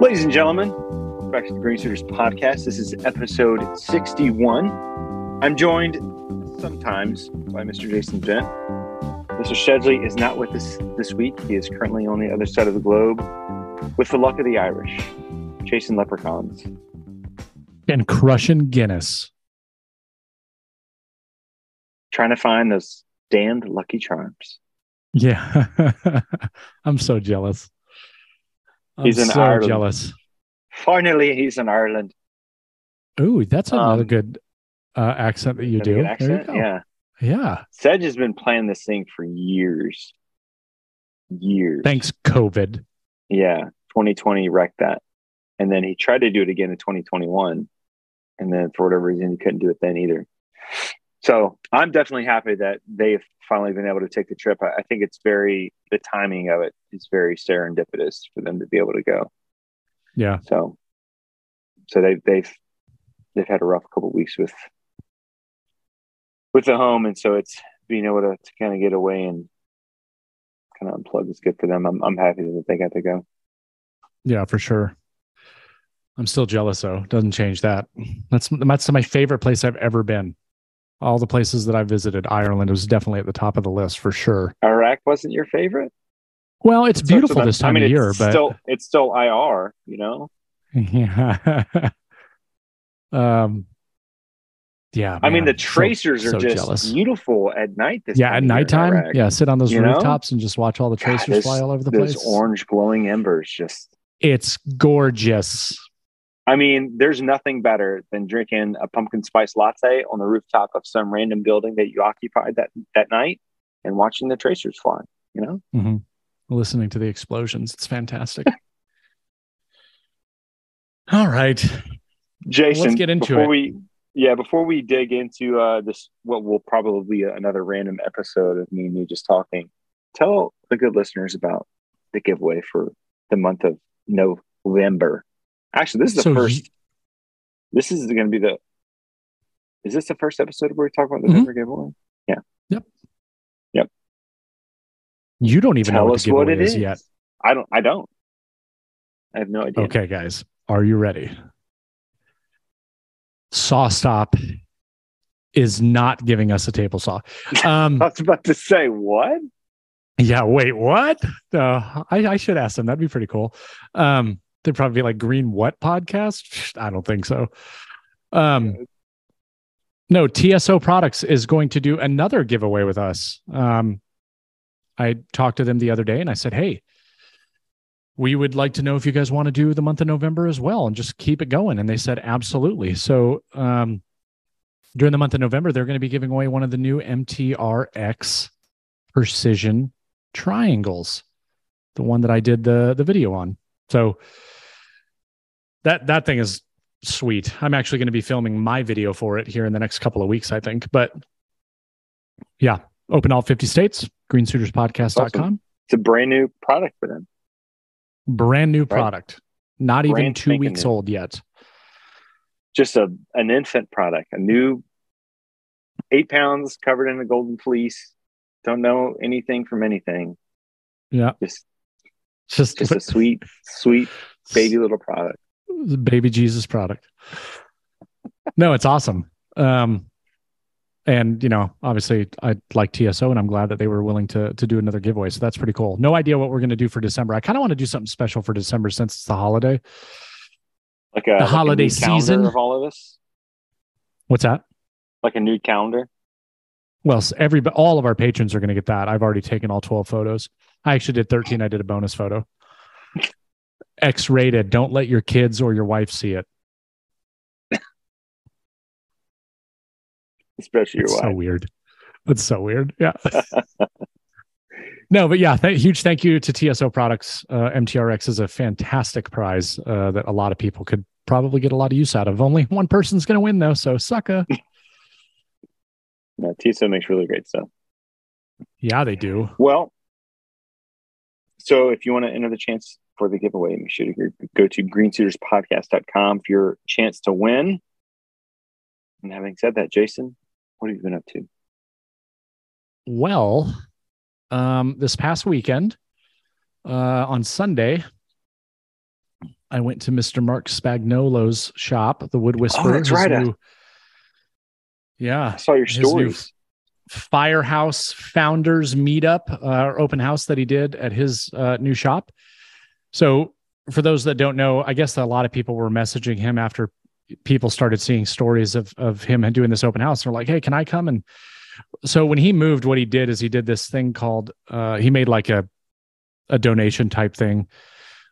Ladies and gentlemen, back to the Green Suiters podcast. This is episode 61. I'm joined sometimes by Mr. Jason Bent. Mr. Shedley is not with us this week. He is currently on the other side of the globe with the luck of the Irish, chasing leprechauns. And crushing Guinness. Trying to find those damned lucky charms. Yeah. I'm so jealous. I'm He's in so Ireland. jealous. Finally, he's in Ireland. Ooh, that's another Um, good uh, accent that you do. you accent? go. Yeah. Yeah. Sedge has been playing this thing for years. Years. Thanks, COVID. Yeah, 2020 wrecked that. And then he tried to do it again in 2021. And then for whatever reason, he couldn't do it then either. So I'm definitely happy that they've finally been able to take the trip. I, I think it's very, the timing of it is very serendipitous for them to be able to go. Yeah. So, so they, they've, they've had a rough couple weeks with, with the home. And so it's being able to, to kind of get away and kind of unplug is good for them. I'm, I'm happy that they got to go. Yeah, for sure. I'm still jealous though. Doesn't change that. That's that's my favorite place I've ever been. All the places that I visited, Ireland was definitely at the top of the list for sure. Iraq wasn't your favorite? Well, it's So- beautiful so this time I mean, of year, but still it's still IR, you know. yeah. um yeah. I mean, the so- tracers are so just jealous. beautiful at night. This Yeah, at of year in nighttime. Yeah, sit on those You know? rooftops and just watch all the God, tracers fly all over the Those place. orange glowing embers, just. It's gorgeous. I mean, there's nothing better than drinking a pumpkin spice latte on the rooftop of some random building that you occupied that that night, and watching the tracers fly. You know, hmm Listening to the explosions. It's fantastic. all right. Jason. let's get into before it. We, yeah, before we dig into uh, this, what will probably be another random episode of me and you just talking, tell the good listeners about the giveaway for the month of November. Actually, this is the So first. you- this is going to be the. Is this the first episode where we talk about the Mhm. November giveaway? Yeah. Yep. Yep. You don't even know Tell what us what it is is. yet. I don't. I don't. I have no idea. Okay, guys, are you ready? SawStop is not giving us a table saw. Um, I was about to say what? yeah, wait, what? Uh, I, I should ask them. That'd be pretty cool. Um, they'd probably be like Green What podcast? I don't think so. Um, no, TSO Products is going to do another giveaway with us. Um, I talked to them the other day and I said, Hey, we would like to know if you guys want to do the month of November as well and just keep it going. And they said, Absolutely. So, um, during the month of November, they're going to be giving away one of the new MTRX precision triangles, the one that I did the, the video on. So, that, that thing is sweet. I'm actually going to be filming my video for it here in the next couple of weeks, I think. But yeah, open all 50 states, greensuiterspodcast.com. It's a brand new product for them. Brand new product, not even two weeks new. old yet. just a an infant product, a new eight pounds covered in a golden fleece. Don't know anything from anything. Yeah. Just Just, just a sweet, sweet baby little product. Baby Jesus product. no, it's awesome. Um, and you know, obviously, I like TSO, and I'm glad that they were willing to to do another giveaway. So that's pretty cool. No idea what we're going to do for December. I kind of want to do something special for December since it's the holiday. Like a, like holiday calendar season? of all of us. What's that? Like a nude calendar. Well, every all of our patrons are going to get that. I've already taken all 12 photos. I actually did 13. I did a bonus photo. X rated. Don't let your kids or your wife see it. Especially your It's so weird. It's so weird. Yeah. no, but yeah, th- huge thank you to TSO Products. Uh, MTRX is a fantastic prize uh, that a lot of people could probably get a lot of use out of. Only one person's going to win though, so sucka. No, TSO makes really great stuff. yeah, they do. Well, so if you want to enter the chance for the giveaway, make sure to go to greensuiterspodcast.com for your chance to win. And having said that, Jason, what have you been up to? Well, um, this past weekend, uh, on Sunday, I went to Mr. Marc Spagnuolo's shop, the Wood Whisperer. Oh, that's right. New, yeah. I saw your stories. Firehouse Founders Meetup uh, open house that he did at his uh, new shop. So, for those that don't know, I guess a lot of people were messaging him after people started seeing stories of of him and doing this open house. They're like, "Hey, can I come?" And so when he moved, what he did is he did this thing called uh, he made like a a donation type thing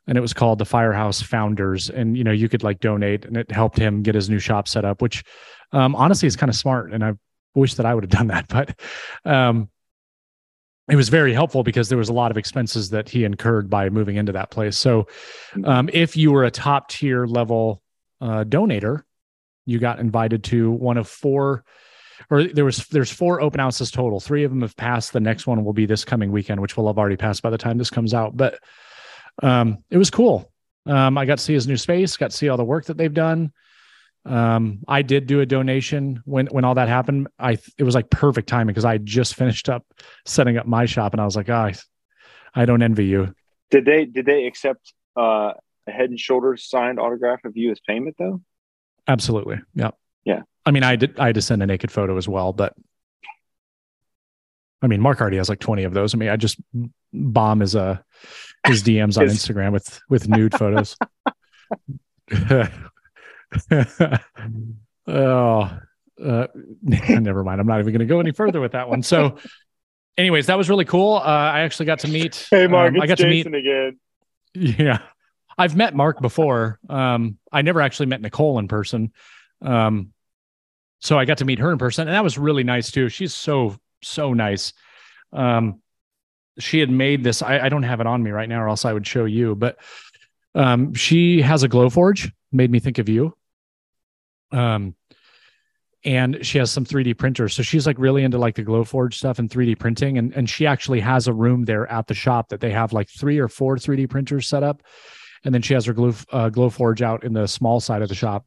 and it was called the Firehouse Founders. And you know, you could like donate, and it helped him get his new shop set up, which um, honestly is kind of smart. And I wish that I would have done that, but um, it was very helpful because there was a lot of expenses that he incurred by moving into that place. So, mm-hmm. um, if you were a top tier level uh, donator, you got invited to one of four or there was there's four open houses total. Three of them have passed. The next one will be this coming weekend, which will have already passed by the time this comes out. But um, it was cool. Um, I got to see his new space, got to see all the work that they've done. Um, I did do a donation when when all that happened. I it was like perfect timing because I just finished up setting up my shop, and I was like, oh, I, I don't envy you. Did they did they accept uh, a Head and Shoulders signed autograph of you as payment though? Absolutely. Yeah. Yeah. I mean, I did I had to send a naked photo as well, but I mean, Marc already has like 20 of those. I mean, I just bomb his uh his DMs on Instagram with with nude photos. oh, uh, never mind. I'm not even going to go any further with that one. So, anyways, that was really cool. Uh, I actually got to meet. Hey, Marc, um, I got Jason to meet again. Yeah, I've met Marc before. Um, I never actually met Nicole in person. Um, so I got to meet her in person, and that was really nice too. She's so so nice. Um, she had made this. I, I don't have it on me right now, or else I would show you. But um, she has a Glowforge. Made me think of you. Um, and she has some 3D printers. So she's like really into like the Glowforge stuff and 3D printing. And and she actually has a room there at the shop that they have like three or four 3D printers set up. And then she has her Glow uh, Glowforge out in the small side of the shop.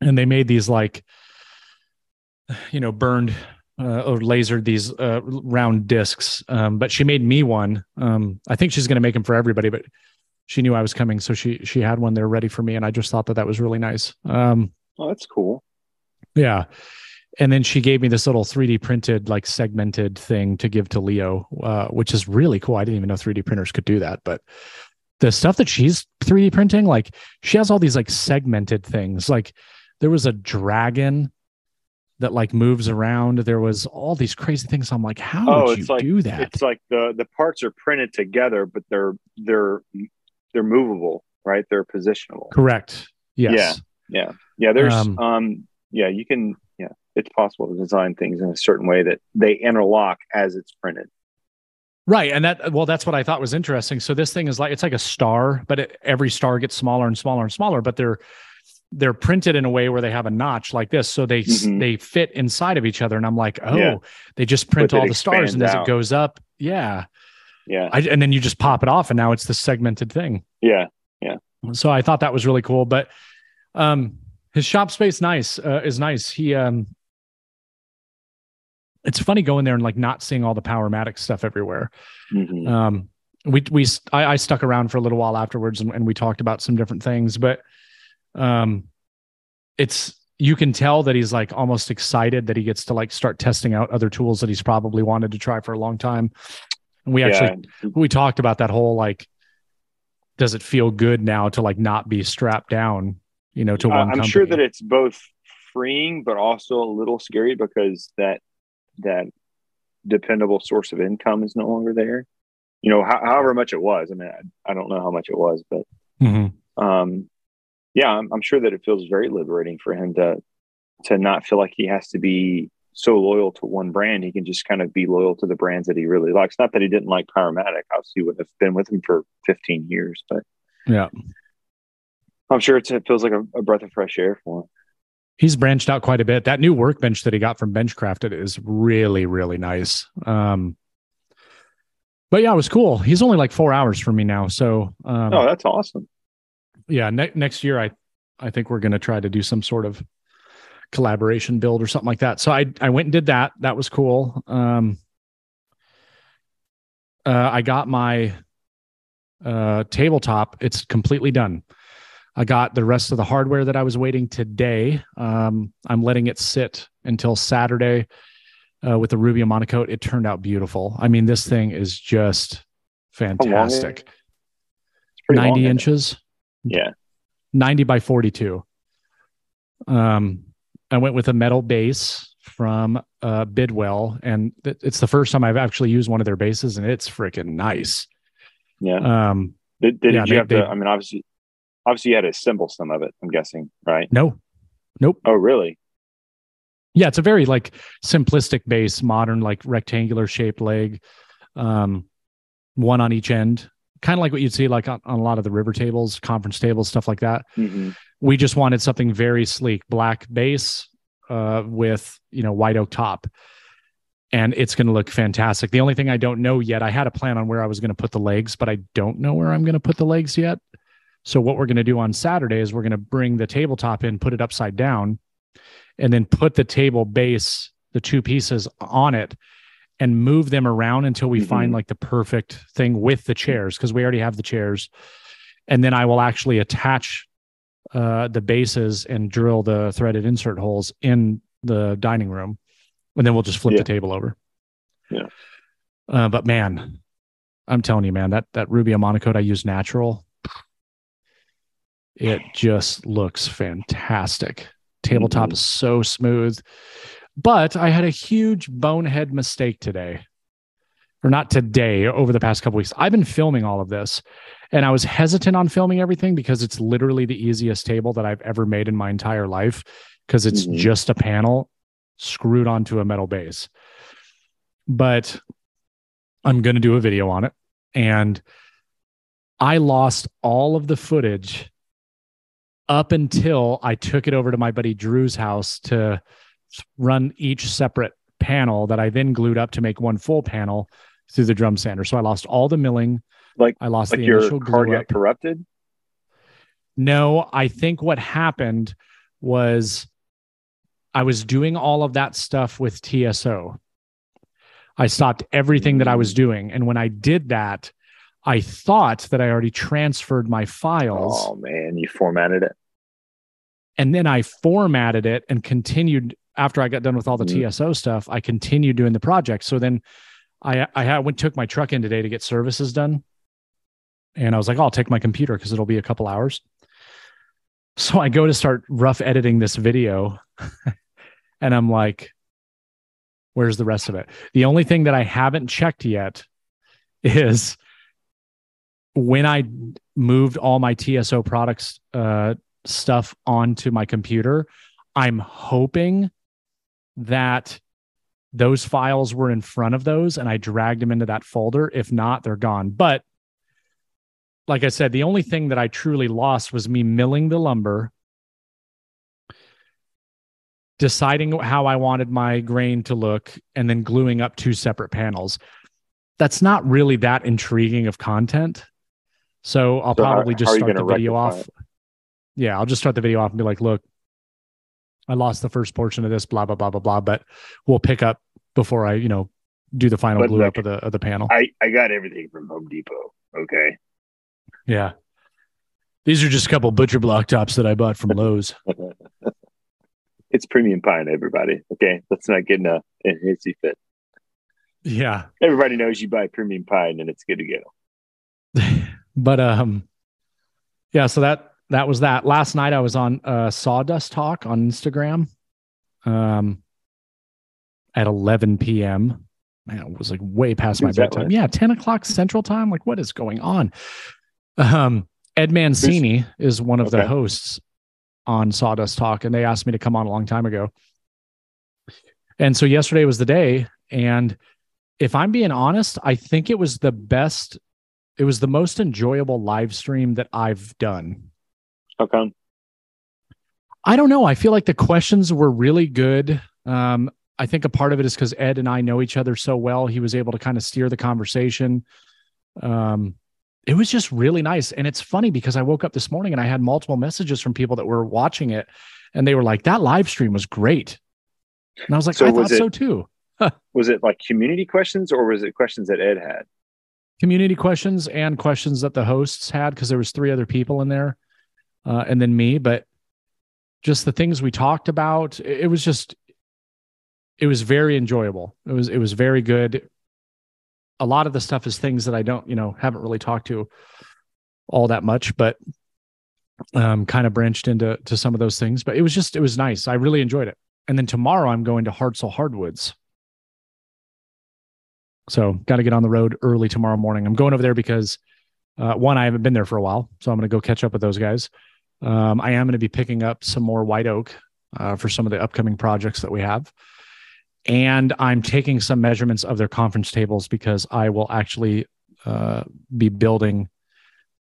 And they made these like, you know, burned uh, or lasered these uh, round discs. Um, but she made me one. Um, I think she's going to make them for everybody, but she knew I was coming, so she she had one there ready for me, and I just thought that that was really nice. Um, oh, that's cool. Yeah, and then she gave me this little 3D printed like segmented thing to give to Leo, uh, which is really cool. I didn't even know 3D printers could do that, but the stuff that she's 3D printing, like she has all these like segmented things. Like there was a dragon that like moves around. There was all these crazy things. I'm like, how oh, would you like, do that? It's like the the parts are printed together, but they're they're they're movable, right? They're positionable. Correct. Yes. Yeah. Yeah. Yeah. There's um, um yeah, you can yeah, it's possible to design things in a certain way that they interlock as it's printed. Right, and that well, that's what I thought was interesting. So this thing is like it's like a star, but it, every star gets smaller and smaller and smaller. But they're they're printed in a way where they have a notch like this so they mm-hmm. they fit inside of each other and i'm like oh yeah. they just print all the stars and as it goes up yeah yeah I, and then you just pop it off and now it's the segmented thing yeah yeah so i thought that was really cool but um his shop space nice uh, is nice he um it's funny going there and like not seeing all the powermatic stuff everywhere mm-hmm. um we we I, I, stuck around for a little while afterwards and, and we talked about some different things but um it's you can tell that he's like almost excited that he gets to like start testing out other tools that he's probably wanted to try for a long time and we actually yeah. we talked about that whole like does it feel good now to like not be strapped down you know to one uh, i'm company? sure that it's both freeing but also a little scary because that that dependable source of income is no longer there you know ho- however much it was i mean I, I, don't know how much it was but mm-hmm. um yeah, I'm, I'm sure that it feels very liberating for him to to not feel like he has to be so loyal to one brand. He can just kind of be loyal to the brands that he really likes. Not that he didn't like Powermatic. Obviously, he would have been with him for 15 years, but yeah, I'm sure it feels like a, a, breath of fresh air for him. He's branched out quite a bit. That new workbench that he got from Benchcrafted is really, really nice. Um, but yeah, it was cool. He's only like four hours from me now. So, um, oh, that's awesome yeah, ne- next year I I think we're going to try to do some sort of collaboration build or something like that. So I I went and did that. That was cool. Um, uh, I got my uh, tabletop. It's completely done. I got the rest of the hardware that I was waiting today. Um, I'm letting it sit until Saturday uh, with the Rubio Monocoat. It turned out beautiful. I mean, this thing is just fantastic. 90 inches. Yeah. 90 by 42. Um, I went with a metal base from uh, Bidwell, and it's the first time I've actually used one of their bases, and it's freaking nice. Yeah. Um, did, did, yeah, you they, have to? They, I mean, obviously, obviously, you had to assemble some of it. I'm guessing, right? No. Nope. Oh, really? Yeah, it's a very like simplistic base, modern, like rectangular shaped leg, um, one on each end, kind of like what you'd see like on, on, a lot of the river tables, conference tables, stuff like that. Mm-hmm. We just wanted something very sleek, black base uh, with you know white oak top, and it's going to look fantastic. The only thing I don't know yet, I had a plan on where I was going to put the legs, but I don't know where I'm going to put the legs yet. So what we're going to do on Saturday is we're going to bring the tabletop in, put it upside down, and then put the table base, the two pieces on it, and move them around until we mm-hmm. find like the perfect thing with the chairs because we already have the chairs. And then I will actually attach uh, the bases and drill the threaded insert holes in the dining room, and then we'll just flip yeah. the table over. Yeah. Uh, but man, I'm telling you, man, that that Rubio Monocoat I use natural, it just looks fantastic. Tabletop mm-hmm. is so smooth. But I had a huge bonehead mistake today. Or not today, over the past couple weeks. I've been filming all of this and I was hesitant on filming everything because it's literally the easiest table that I've ever made in my entire life because it's mm-hmm. just a panel screwed onto a metal base. But I'm going to do a video on it. And I lost all of the footage up until I took it over to my buddy Drew's house to run each separate panel that I then glued up to make one full panel through the drum sander. So I lost all the milling. Like I lost like the initial card got corrupted. No, I think what happened was I was doing all of that stuff with TSO. I stopped everything that I was mm. doing. And when I did that, I thought that I already transferred my files. Oh man, you formatted it. And then I formatted it and continued after I got done with all the mm-hmm. TSO stuff. I continued doing the project. So then I I went took my truck in today to get services done. And I was like, oh, I'll take my computer because it'll be a couple hours. So I go to start rough editing this video. and I'm like, where's the rest of it? The only thing that I haven't checked yet is when I moved all my TSO products uh, stuff onto my computer, I'm hoping that those files were in front of those and I dragged them into that folder. If not, they're gone. But like I said, the only thing that I truly lost was me milling the lumber, deciding how I wanted my grain to look, and then gluing up two separate panels. That's not really that intriguing of content. So I'll so probably how, just how start the video off. It? Yeah, I'll just start the video off and be like, look, I lost the first portion of this, blah, blah, blah, blah, blah. But we'll pick up before I, you know, do the final but look, up of the of the panel. I, I got everything from Home Depot. Okay. Yeah. These are just a couple butcher block tops that I bought from Lowe's. it's premium pine, everybody. Okay. Let's not get in a, a hissy fit. Yeah. Everybody knows you buy premium pine and it's good to go. but um yeah, so that that was that. Last night I was on uh Sawdust Talk on Instagram. Um at 11 p.m. Man, it was like way past my bedtime. Yeah, 10 o'clock central time. Like, what is going on? Um, Ed Mancini Who's... is one of okay. the hosts on Sawdust Talk, and they asked me to come on a long time ago. And so yesterday was the day. And if I'm being honest, I think it was the best, it was the most enjoyable live stream that I've done. Okay. I don't know. I feel like the questions were really good. Um, I think a part of it is because Ed and I know each other so well. He was able to kind of steer the conversation. Um, it was just really nice. And it's funny because I woke up this morning and I had multiple messages from people that were watching it and they were like, that live stream was great. And I was like, so I thought it, so too. was it like community questions or was it questions that Ed had? Community questions and questions that the hosts had because there was three other people in there, uh, and then me. But just the things we talked about, it, was just, it was very enjoyable. It was it was very good. A lot of the stuff is things that I don't, you know, haven't really talked to all that much, but um, kind of branched into to some of those things. But it was just it was nice. I really enjoyed it. And then tomorrow I'm going to Hartselle Hardwoods so got to get on the road early tomorrow morning. I'm going over there because uh, one, I haven't been there for a while, so I'm going to go catch up with those guys. Um, I am going to be picking up some more white oak uh, for some of the upcoming projects that we have. And I'm taking some measurements of their conference tables because I will actually uh, be building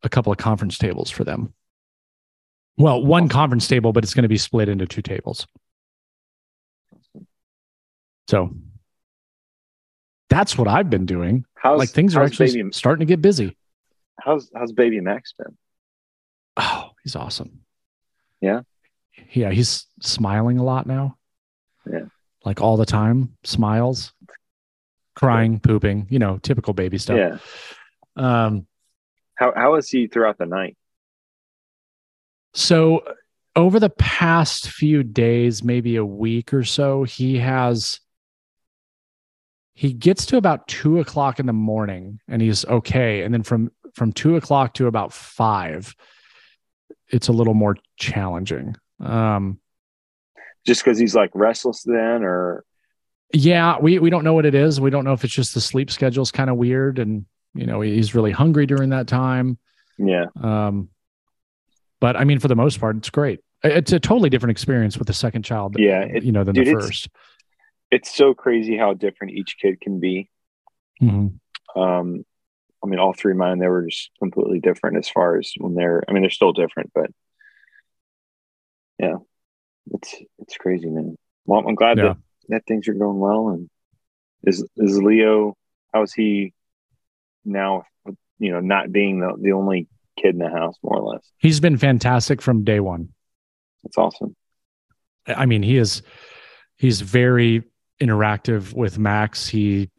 a couple of conference tables for them. Well, one conference table, but it's going to be split into two tables. So that's what I've been doing. How's, like things are actually baby, starting to get busy. How's how's baby Max been? Oh, he's awesome. Yeah. Yeah, he's smiling a lot now. Yeah. Like all the time, smiles, crying, pooping, you know, typical baby stuff. Yeah. Um how how is he throughout the night? So over the past few days, maybe a week or so, he has he gets to about two o'clock in the morning and he's okay. And then from from two o'clock to about five it's a little more challenging. Um just because he's like restless then or? Yeah we we don't know what it is. We don't know if it's just the sleep schedule's kind of weird and you know he's really hungry during that time. Yeah. Um but i mean for the most part it's great. It's a totally different experience with the second child yeah it, you know than dude, the first it's so crazy how different each kid can be. Mm-hmm. Um, I mean, all three of mine, they were just completely different as far as when they're, I mean, they're still different, but yeah, it's, it's crazy, man. Well, I'm glad yeah. that, that things are going well. And is, is Leo, how's he now, you know, not being the, the only kid in the house, more or less? He's been fantastic from day one. That's awesome. I mean, he is, he's very interactive with Max. He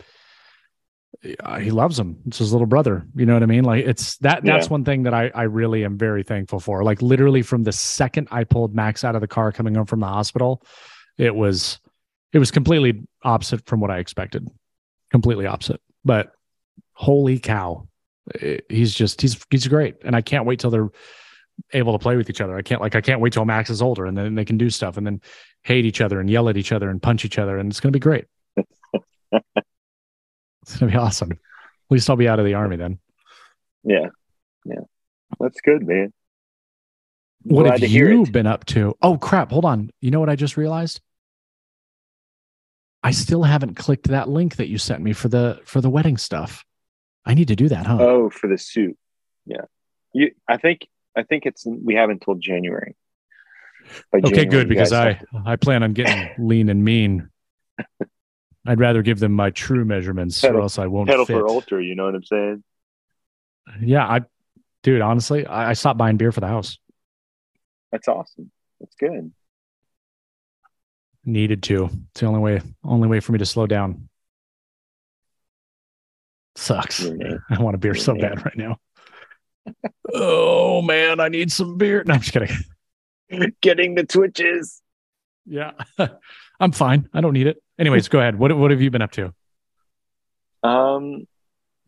uh, he loves him. It's his little brother. You know what I mean? Like it's that that's yeah. one thing that I I really am very thankful for. Like literally from the second I pulled Max out of the car coming home from the hospital, it was it was completely opposite from what I expected. Completely opposite. But holy cow. It, he's just he's he's great and I can't wait till they're able to play with each other. I can't like I can't wait till Max is older and then they can do stuff and then hate each other and yell at each other and punch each other and it's going to be great. it's going to be awesome. At least I'll be out of the army then. Yeah. Yeah. That's good, man. What have you been up to? Oh crap, hold on. You know what I just realized? I still haven't clicked that link that you sent me for the for the wedding stuff. I need to do that, huh? Oh, for the suit. Yeah. You I think I think it's we have until January. okay, January, good because I to... I plan on getting lean and mean. I'd rather give them my true measurements, pedal, or else I won't pedal fit. for ultra. You know what I'm saying? Yeah, I, dude. Honestly, I, I stopped buying beer for the house. That's awesome. That's good. Needed to. It's the only way. Only way for me to slow down. Sucks. I want a beer so bad right now oh man, I need some beer. No, I'm just kidding. Getting the twitches. Yeah, I'm fine. I don't need it. Anyways, go ahead. What what have you been up to? Um,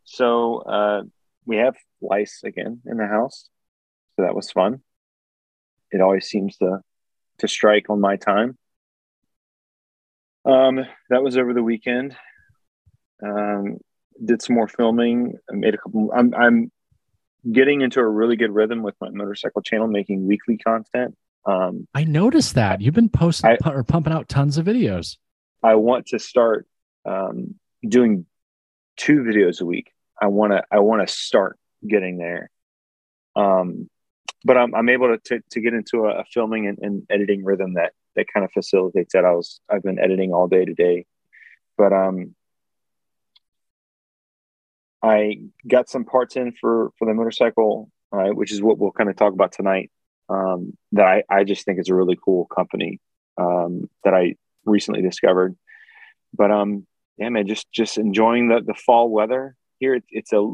so uh, we have lice again in the house, so that was fun. It always seems to to strike on my time. Um, that was over the weekend. Um, did some more filming. I made a couple. I'm I'm getting into a really good rhythm with my motorcycle channel, making weekly content. Um, I noticed that you've been posting I, or pumping out tons of videos. I want to start um, doing two videos a week. I want to I want to start getting there. Um, but I'm I'm able to to, to get into a, a filming and, and, editing rhythm that that kind of facilitates that. I was I've been editing all day today, but um, I got some parts in for for the motorcycle, uh, which is what we'll kind of talk about tonight. Um, that I I just think is a really cool company um, that I recently discovered. But um, yeah, man, just just enjoying the the fall weather here. It, it's a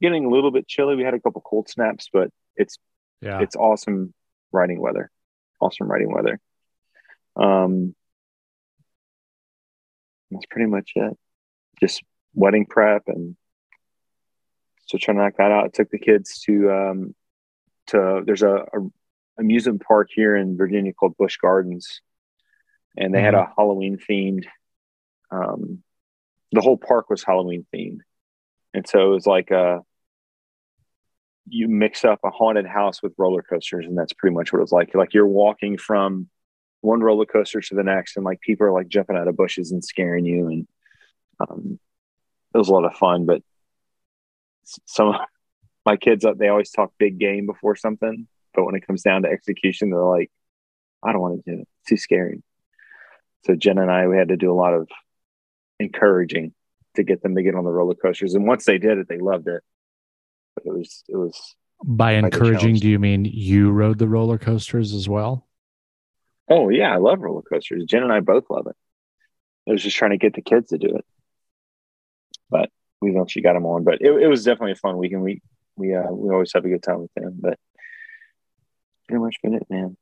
getting a little bit chilly. We had a couple cold snaps, but it's yeah, it's awesome riding weather. Awesome riding weather. Um, that's pretty much it. Just wedding prep and so trying to knock that out. I took the kids to um, to there's a, a amusement park here in Virginia called Busch Gardens, and they mm-hmm. had a Halloween themed. Um, the whole park was Halloween themed, and so it was like a uh, you mix up a haunted house with roller coasters, and that's pretty much what it was like. Like you're walking from one roller coaster to the next, and like people are like jumping out of bushes and scaring you, and um, it was a lot of fun. But some of my kids, uh, they always talk big game before something, but when it comes down to execution, they're like, "I don't want to do it; it's too scary." So Jen and I, we had to do a lot of encouraging to get them to get on the roller coasters, and once they did it, they loved it. But it was it was by encouraging. Do you mean you rode the roller coasters as well? Oh yeah, I love roller coasters. Jen and I both love it. I was just trying to get the kids to do it, but eventually got them on. But it, it was definitely a fun weekend. We we uh, we always have a good time with them. But pretty much been it, man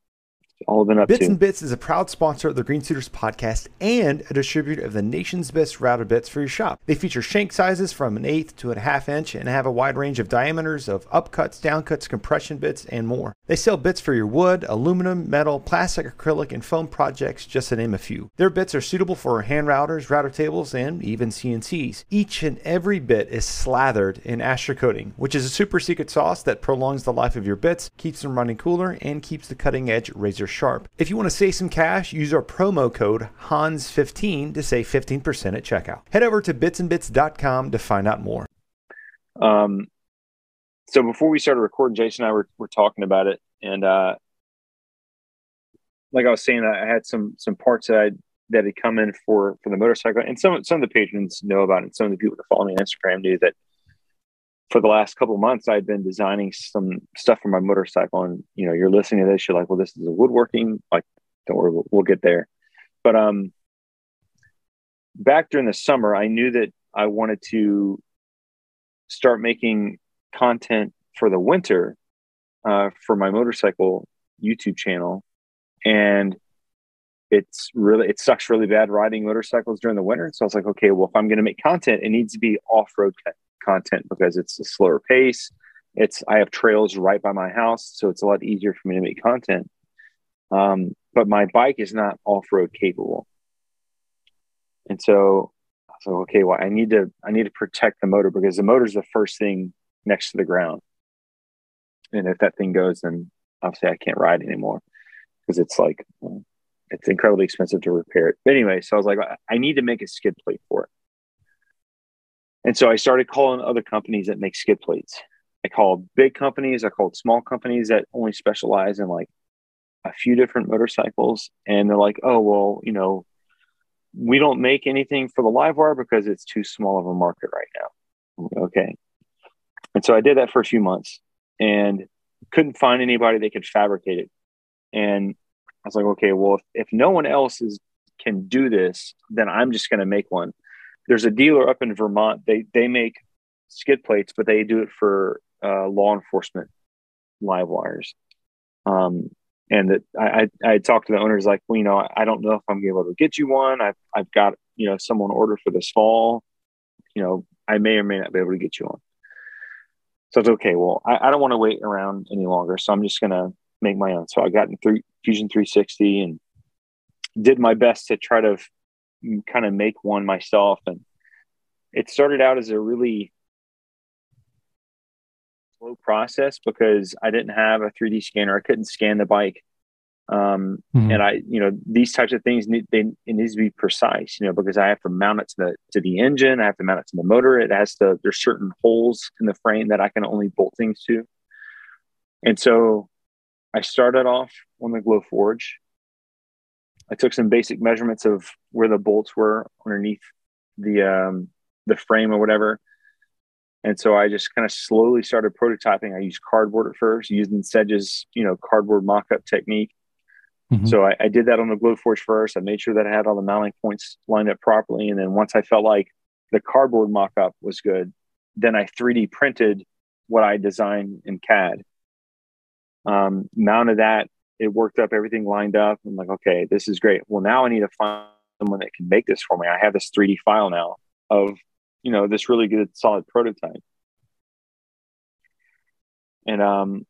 all been up Bits to. and Bits is a proud sponsor of the Green Suiters podcast and a distributor of the nation's best router bits for your shop. They feature shank sizes from an eighth to a half inch and have a wide range of diameters of upcuts, downcuts, compression bits, and more. They sell bits for your wood, aluminum, metal, plastic, acrylic, and foam projects, just to name a few. Their bits are suitable for hand routers, router tables, and even CNCs. Each and every bit is slathered in Astra coating, which is a super secret sauce that prolongs the life of your bits, keeps them running cooler, and keeps the cutting edge razor sharp. If you want to save some cash, use our promo code HANS15 to save 15% at checkout. Head over to bitsandbits.com to find out more. Um, so before we started recording, Jason and I were, were talking about it. And uh, like I was saying, I had some some parts that I that had come in for for the motorcycle, and some some of the patrons know about it. And some of the people that follow me on Instagram knew that for the last couple months i'd been designing some stuff for my motorcycle. And you know you're listening to this you're like well this is a woodworking like don't worry we'll, we'll get there. But um back during the summer i knew that i wanted to start making content for the winter uh, for my motorcycle youtube channel. And it's really it sucks really bad riding motorcycles during the winter. So i was like okay well if i'm going to make content it needs to be off-road content because it's a slower pace. It's I have trails right by my house, so it's a lot easier for me to make content. Um, but my bike is not off road capable, and so so okay, well I need to I need to protect the motor because the motor is the first thing next to the ground, and if that thing goes, then obviously I can't ride anymore because it's like it's incredibly expensive to repair it. But anyway, so I was like, I need to make a skid plate for it. And so I started calling other companies that make skid plates. I called big companies, I called small companies that only specialize in like a few different motorcycles. And they're like, oh, well, you know, we don't make anything for the LiveWire because it's too small of a market right now. Okay. And so I did that for a few months and couldn't find anybody that could fabricate it. And I was like, okay, well, if, if no one else is can do this, then I'm just going to make one there's a dealer up in Vermont. They they make skid plates, but they do it for uh, law enforcement LiveWires. Um, and that I, I, I talked to the owners like, well, you know, I don't know if I'm able to get you one. I've I've got you know someone order for this fall. You know, I may or may not be able to get you one. So it's okay. Well, I, I don't want to wait around any longer, so I'm just gonna make my own. So I got in three, Fusion 360 and did my best to try to kind of make one myself. And it started out as a really slow process because I didn't have a 3D scanner. I couldn't scan the bike. Um, mm-hmm. and I, you know, these types of things need, they, it needs to be precise, you know, because I have to mount it to the, to the engine. I have to mount it to the motor. It has to, there's certain holes in the frame that I can only bolt things to. And so I started off on the Glowforge I took some basic measurements of where the bolts were underneath the um, the frame or whatever. And so I just kind of slowly started prototyping. I used cardboard at first, using Sedge's, you know, cardboard mock-up technique. Mm-hmm. So I, I, did that on the Glowforge first. I made sure that I had all the mounting points lined up properly. And then once I felt like the cardboard mock-up was good, then I 3D printed what I designed in CAD. Um, mounted that, it worked up, everything lined up. I'm like, okay, this is great. Well, now I need to find someone that can make this for me. I have this 3D file now of, you know, this really good solid prototype. And um,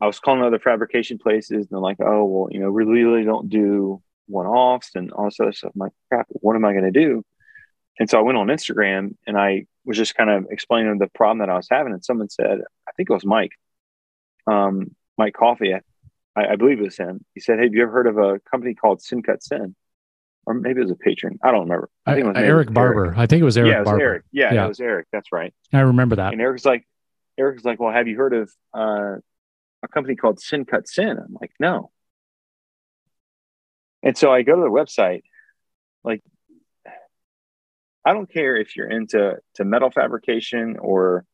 I was calling other fabrication places, and they're like, "Oh, well, you know, we really don't do one-offs and all this other stuff." I'm like, "Crap, what am I going to do?" And so I went on Instagram and I was just kind of explaining the problem that I was having, and someone said, I think it was Mike, um, Mike Coffee, I believe it was him. He said, "Hey, have you ever heard of a company called SendCutSend?" Or maybe it was a patron. I don't remember. I think it was Eric Barber. Eric. I think it was Eric yeah, it was Barber. Eric. Yeah, yeah, it was Eric. That's right. I remember that. And Eric's like, Eric's like, well, have you heard of uh, a company called SendCutSend? I'm like, no. And so I go to the website. Like, I don't care if you're into to metal fabrication or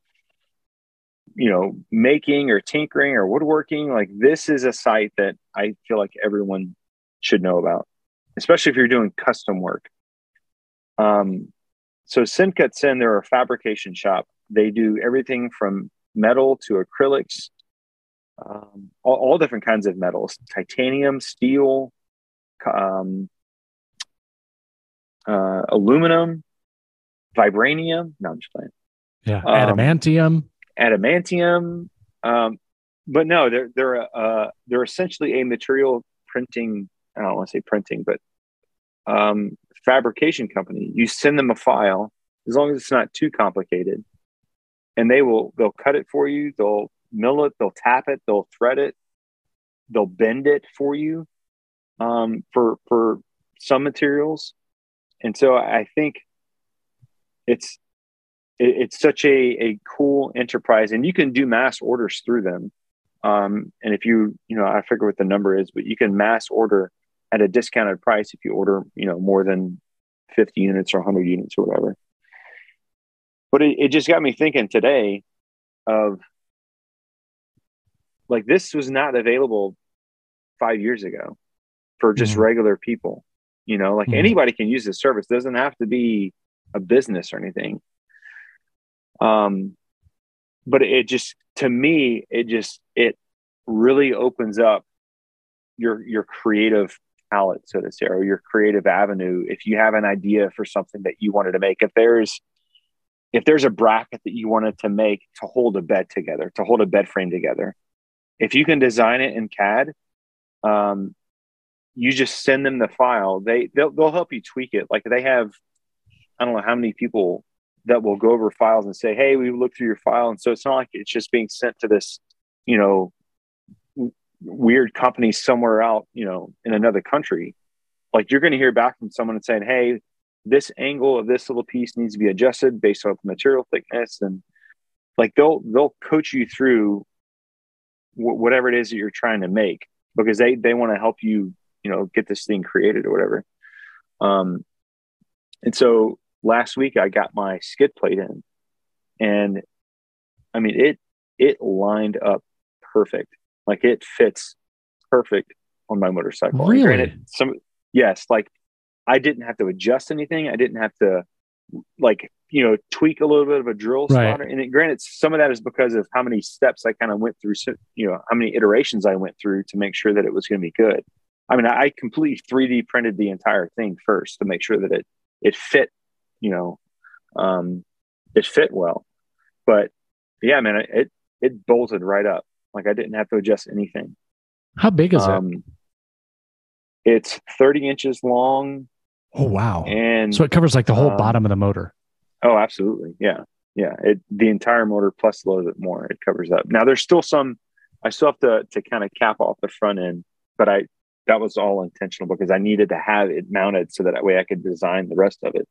you know making or tinkering or woodworking. Like, this is a site that I feel like everyone should know about, especially if you're doing custom work. Um, so SendCutSend, they're a fabrication shop. They do everything from metal to acrylics, um, all, all, different kinds of metals, titanium, steel, um, uh, aluminum, vibranium. No, I'm just playing. Yeah, um, adamantium. Adamantium. Um, but no, they're they're uh, they're essentially a material printing. I don't want to say printing, but um, fabrication company. You send them a file as long as it's not too complicated, and they will they'll cut it for you. They'll mill it. They'll tap it. They'll thread it. They'll bend it for you um, for for some materials, and so I think it's it, it's such a a cool enterprise, and you can do mass orders through them. Um, and if you you know I forget what the number is, but you can mass order at a discounted price if you order you know more than 50 units or 100 units or whatever but it, it just got me thinking today of like this was not available five years ago for just mm-hmm. regular people you know like mm-hmm. anybody can use this service it doesn't have to be a business or anything um but it just to me it just it really opens up your your creative palette so to say or your creative avenue. If you have an idea for something that you wanted to make if there's if there's a bracket that you wanted to make to hold a bed together to hold a bed frame together if you can design it in cad um, you just send them the file. They they'll, they'll help you tweak it. Like they have I don't know how many people that will go over files and say, "Hey, we looked through your file," and so it's not like it's just being sent to this, you know, weird company somewhere out, you know, in another country. Like you're going to hear back from someone and saying, "Hey, this angle of this little piece needs to be adjusted based on the material thickness," and like they'll they'll coach you through wh- whatever it is that you're trying to make because they they want to help you, you know, get this thing created or whatever. Um, and so last week I got my skid plate in and I mean it it lined up perfect. Like it fits perfect on my motorcycle. Really? Granted, some yes, like I didn't have to adjust anything. I didn't have to like you know tweak a little bit of a drill right. spotter. And it, granted, some of that is because of how many steps I kind of went through. You know how many iterations I went through to make sure that it was going to be good. I mean, I completely 3D printed the entire thing first to make sure that it it fit you know, um, it fit well. But yeah, man, it it bolted right up. Like I didn't have to adjust anything. How big is um, it? It's 30 inches long. Oh wow! And so it covers like the whole um, bottom of the motor. Oh, absolutely. Yeah, yeah. It the entire motor plus a little bit more. It covers up. Now there's still some. I still have to to kind of cap off the front end, but I that was all intentional because I needed to have it mounted so that way I could design the rest of it.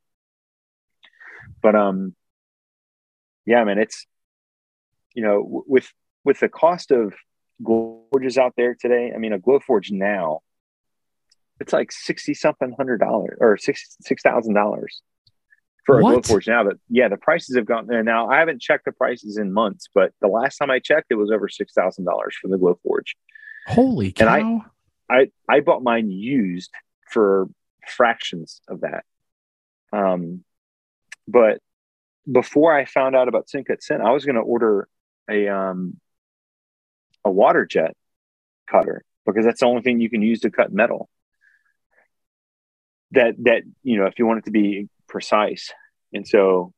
But um, yeah, man, it's you know w- with with the cost of forges out there today. I mean, a Glowforge now, it's like sixty something hundred dollars or six six thousand dollars for a What? Glowforge now. But yeah, the prices have gone. And now I haven't checked the prices in months, but the last time I checked, it was over six thousand dollars for the Glowforge. Holy And I- I I bought mine used for fractions of that. Um, but before I found out about SendCutSend, I was going to order a um a water jet cutter because that's the only thing you can use to cut metal. That that you know, if you want it to be precise, and so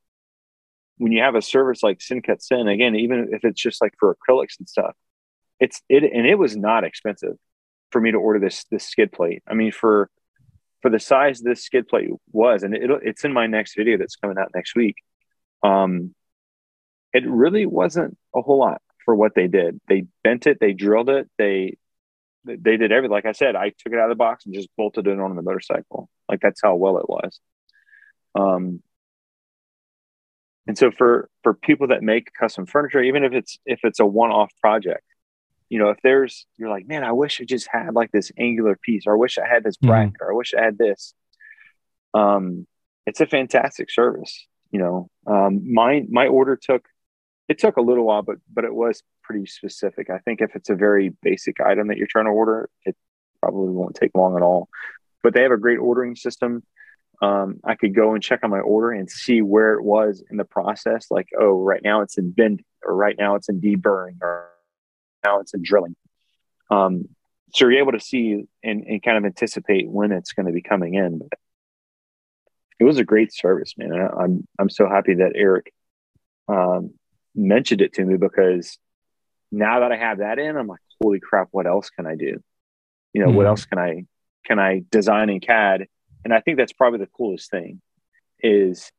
when you have a service like SendCutSend, again, even if it's just like for acrylics and stuff, it's it and it was not expensive for me to order this this skid plate. I mean, for for the size this skid plate was, and it, it's in my next video that's coming out next week. Um, it really wasn't a whole lot for what they did. They bent it, they drilled it, they they did everything. Like I said, I took it out of the box and just bolted it on the motorcycle. Like that's how well it was. Um, and so for for people that make custom furniture, even if it's if it's a one off project, you know, if there's you're like, man, I wish I just had like this angular piece, or I wish I had this Mhm. bracket, or I wish I had this. Um, it's a fantastic service. You know, um, my my order took it took a little while, but but it was pretty specific. I think if it's a very basic item that you're trying to order, it probably won't take long at all. But they have a great ordering system. Um, I could go and check on my order and see where it was in the process. Like, oh, right now it's in Bend, or right now it's in deburring, or now it's in drilling. Um, so you're able to see and, and kind of anticipate when it's going to be coming in. But it was a great service, man. And I- I'm I'm so happy that Eric um, mentioned it to me because now that I have that in, I'm like, holy crap, what else can I do? You know, what Mhm. else can I can I design in CAD? And I think that's probably the coolest thing is,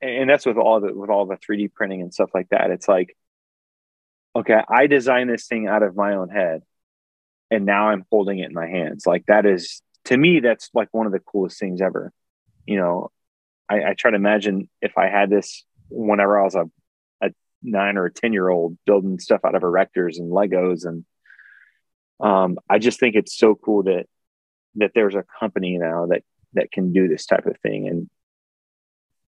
and that's with all the with all the 3D printing and stuff like that. It's like, okay, I designed this thing out of my own head, and now I'm holding it in my hands. Like that is to me, that's like one of the coolest things ever. You know, I, I try to imagine if I had this whenever I was a, a nine or a 10 year old building stuff out of erectors and Legos. And um, I just think it's so cool that, that there's a company now that, that can do this type of thing. And,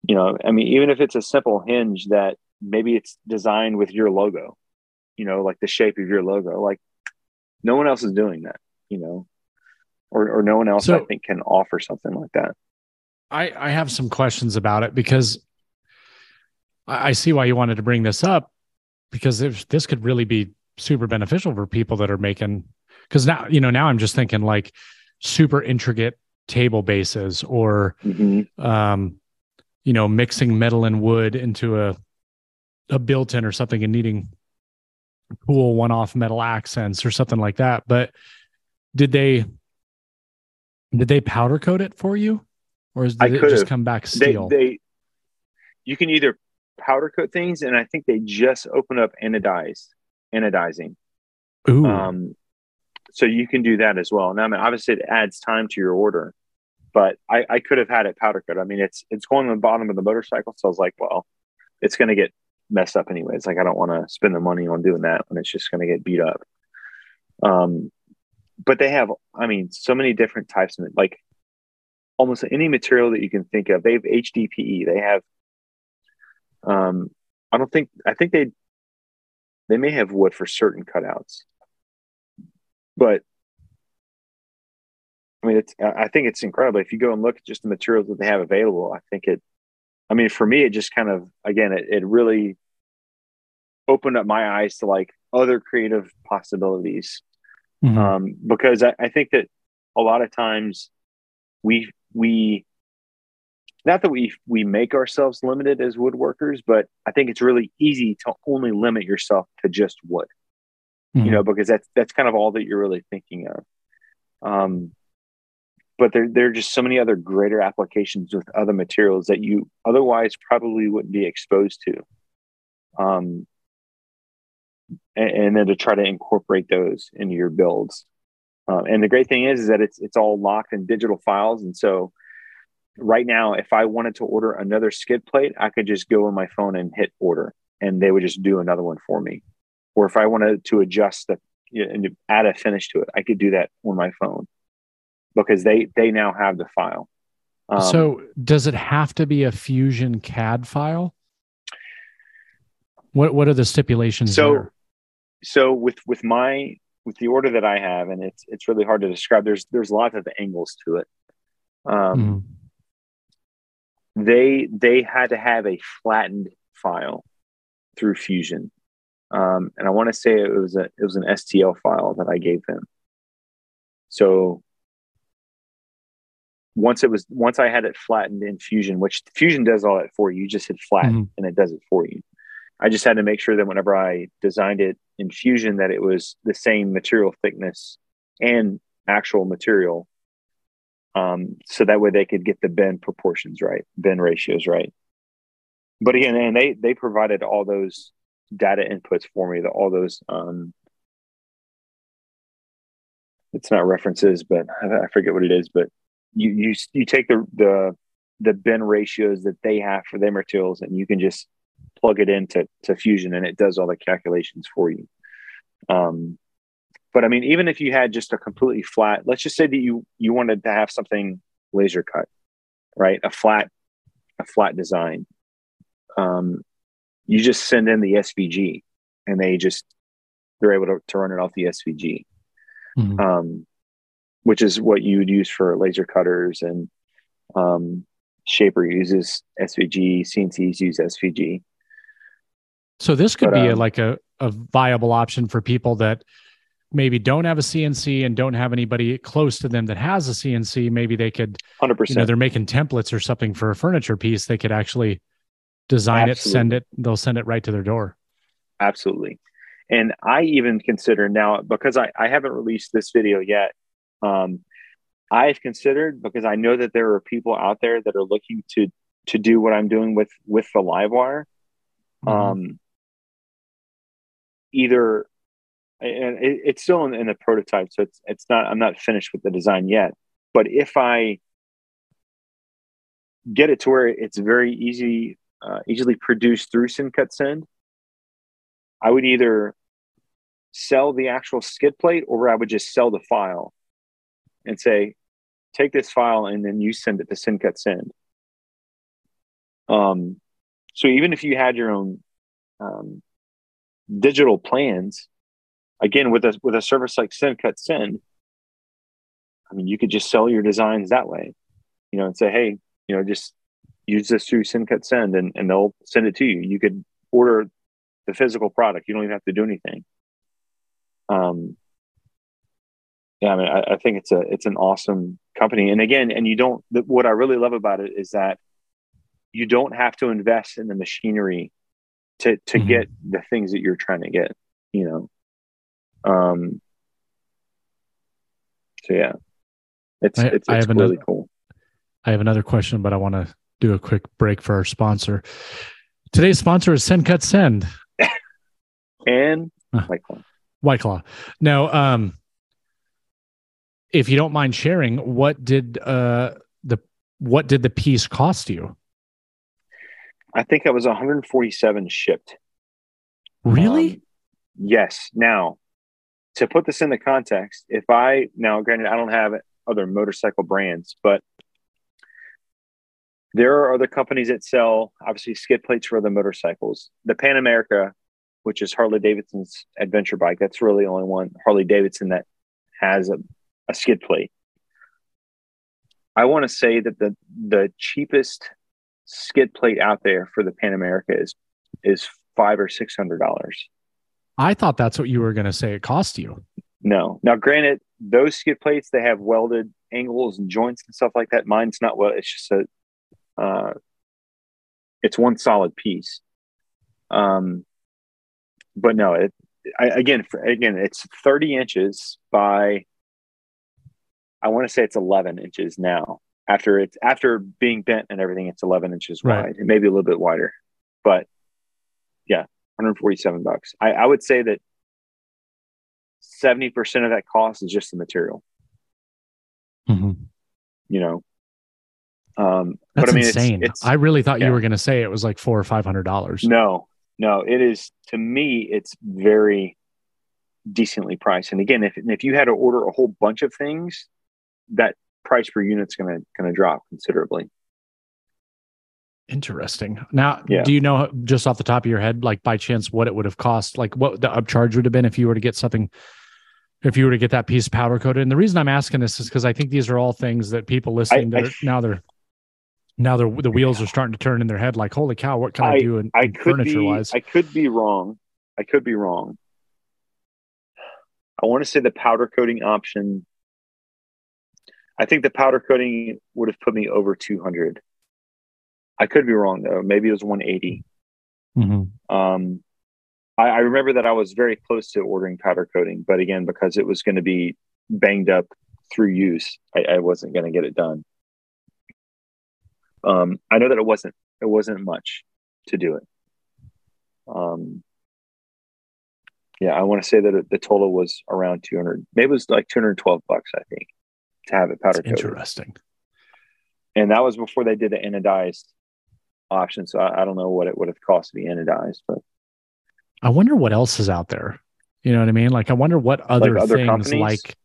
you know, I mean, even if it's a simple hinge that maybe it's designed with your logo, you know, like the shape of your logo, like no one else is doing that, you know, or, or no one else So- I think can offer something like that. I, I have some questions about it because I, I see why you wanted to bring this up because if this could really be super beneficial for people that are making because now you know now I'm just thinking like super intricate table bases or Mhm. um you know mixing metal and wood into a a built-in or something and needing cool one-off metal accents or something like that but did they did they powder coat it for you? Or did it just come back they, steel? they you can either powder coat things and i think they just open up anodized anodizing. Ooh. um so you can do that as well. Now i mean obviously it adds time to your order but i i could have had it powder coat i mean it's it's going on the bottom of the motorcycle so i was like well it's going to get messed up anyways like i don't want to spend the money on doing that when it's just going to get beat up um but they have i mean so many different types of like almost any material that you can think of. They have HDPE. They have, um, I don't think, I think they, they may have wood for certain cutouts, but I mean, it's, I think it's incredible. If you go and look at just the materials that they have available, I think it, I mean, for me, it just kind of, again, it, it really opened up my eyes to like other creative possibilities Mhm. um, because I, I think that a lot of times we we not that we we make ourselves limited as woodworkers, but I think it's really easy to only limit yourself to just wood, Mhm. you know, because that's that's kind of all that you're really thinking of. Um, but there there are just so many other greater applications with other materials that you otherwise probably wouldn't be exposed to. Um, and, and then to try to incorporate those into your builds. Um, and the great thing is, is that it's it's all locked in digital files, and so right now, if I wanted to order another skid plate, I could just go on my phone and hit order, and they would just do another one for me. Or if I wanted to adjust the you know, and add a finish to it, I could do that on my phone because they they now have the file. Um, so does it have to be a Fusion CAD file? What What are the stipulations So- there? so with with my with the order that I have, and it's it's really hard to describe. There's there's lots of angles to it. Um, Mhm. they they had to have a flattened file through Fusion, um, and I want to say it was a it was an STL file that I gave them. So once it was once I had it flattened in Fusion, which Fusion does all that for you, you just hit flatten Mhm. and it does it for you. I just had to make sure that whenever I designed it in Fusion, that it was the same material thickness and actual material um, so that way they could get the bend proportions right, bend ratios right. But again, and they they provided all those data inputs for me, the, all those. Um, it's not references, but I, I forget what it is. But you you you take the the the bend ratios that they have for their materials, and you can just plug it into to Fusion, and it does all the calculations for you. Um, but I mean, even if you had just a completely flat, let's just say that you you wanted to have something laser cut, right? A flat, a flat design. Um, you just send in the SVG, and they just they're able to, to run it off the SVG, Mhm. um, which is what you would use for laser cutters and um, Shaper uses SVG, CNCs use SVG. So this could But, be a, um, like a, a viable option for people that maybe don't have a CNC and don't have anybody close to them that has a CNC. Maybe they could, Hundred you know, they're making templates or something for a furniture piece. They could actually design it, send it, they'll send it right to their door. absolutely and i even consider now because i, I haven't released this video yet um, i've considered because i know that there are people out there that are looking to to do what i'm doing with with the LiveWire. Mhm. um, either and it, it's still in, in the prototype so it's it's not i'm not finished with the design yet. But if i get it to where it's very easy uh, easily produced through SendCutSend, I would either sell the actual skid plate or I would just sell the file and say, take this file and then you send it to SendCutSend. Um, so even if you had your own um, digital plans, again with a with a service like SendCutSend, I mean you could just sell your designs that way, you know, and say, hey, you know, just use this through SendCutSend and, and they'll send it to you. You could order the physical product. You don't even have to do anything. Um, yeah, I mean, I, I think it's a it's an awesome company. And again, and you don't. The, what I really love about it is that you don't have to invest in the machinery to to Mhm. get the things that you're trying to get. You know. Um. So yeah, it's I- it's, I have really another- cool. I have another question, but I want to do a quick break for our sponsor. Today's sponsor is SendCutSend. And Huh. like one. White Claw. Now, um, if you don't mind sharing, what did uh the what did the piece cost you? I think it was 147 shipped. Really? Um, yes. Now, to put this into context, if I now, granted, I don't have other motorcycle brands, but there are other companies that sell obviously skid plates for other motorcycles. The Pan America, which is Harley Davidson's adventure bike, that's really the only one Harley Davidson that has a, a skid plate. I want to say that the the cheapest skid plate out there for the Pan America is is five or six hundred dollars. I thought that's what you were going to say it cost you. No. Now, granted, those skid plates they have welded angles and joints and stuff like that. Mine's not well. It's just a, uh, it's one solid piece. Um, but no, it I, again, for, again, it's thirty inches by. I want to say it's eleven inches now. After it's after being bent and everything, it's eleven inches Right. wide. It may be a little bit wider, but yeah, 147 bucks. I, I would say that 70% of that cost is just the material, you know. Um, That's but I mean, it's- insane. It's, I really thought yeah. you were going to say it was like four or five hundred dollars. no, no, it is to me, it's very decently priced. And again, if if you had to order a whole bunch of things, that price per unit's going to going to drop considerably. Interesting. Now, Yeah. do you know just off the top of your head, like by chance, what it would have cost, like what the upcharge would have been if you were to get something, if you were to get that piece powder coated? And the reason I'm asking this is because I think these are all things that people listening I- to now they're now they're the wheels are starting to turn in their head, like, holy cow, what can I, do in, I could furniture be wise? I could be wrong. I could be wrong. I want to say the powder coating option. I think the powder coating would have put me over 200. I could be wrong though. Maybe it was 180. Mhm. Um, I, I remember that I was very close to ordering powder coating, but again, because it was going to be banged up through use, I, I wasn't going to get it done. Um, I know that it wasn't it wasn't much to do it. Um, yeah, I want to say that the total was around 200. Maybe it was like 212 bucks, I think, to have it powder coated. interesting. And that was before they did the anodized option. So I, I don't know what it would have cost to be anodized, but I wonder what else is out there. You know what I mean? Like, I wonder what other, other things, companies? like,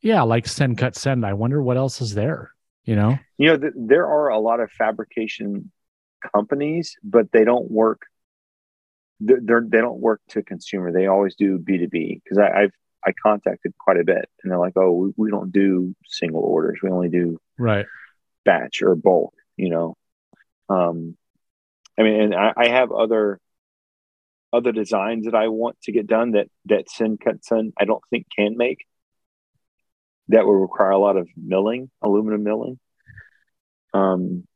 yeah, like SendCutSend. I wonder what else is there. You know? you know, th- there are a lot of fabrication companies, but they don't work. They're, they're they don't work to consumer. They always do B two B because I've I contacted quite a bit, and they're like, "Oh, we, we don't do single orders. We only do Right. batch or bulk." You know, um, I mean, and I, I have other other designs that I want to get done that that SendCutSend I don't think can make. That would require a lot of milling, aluminum milling. Um,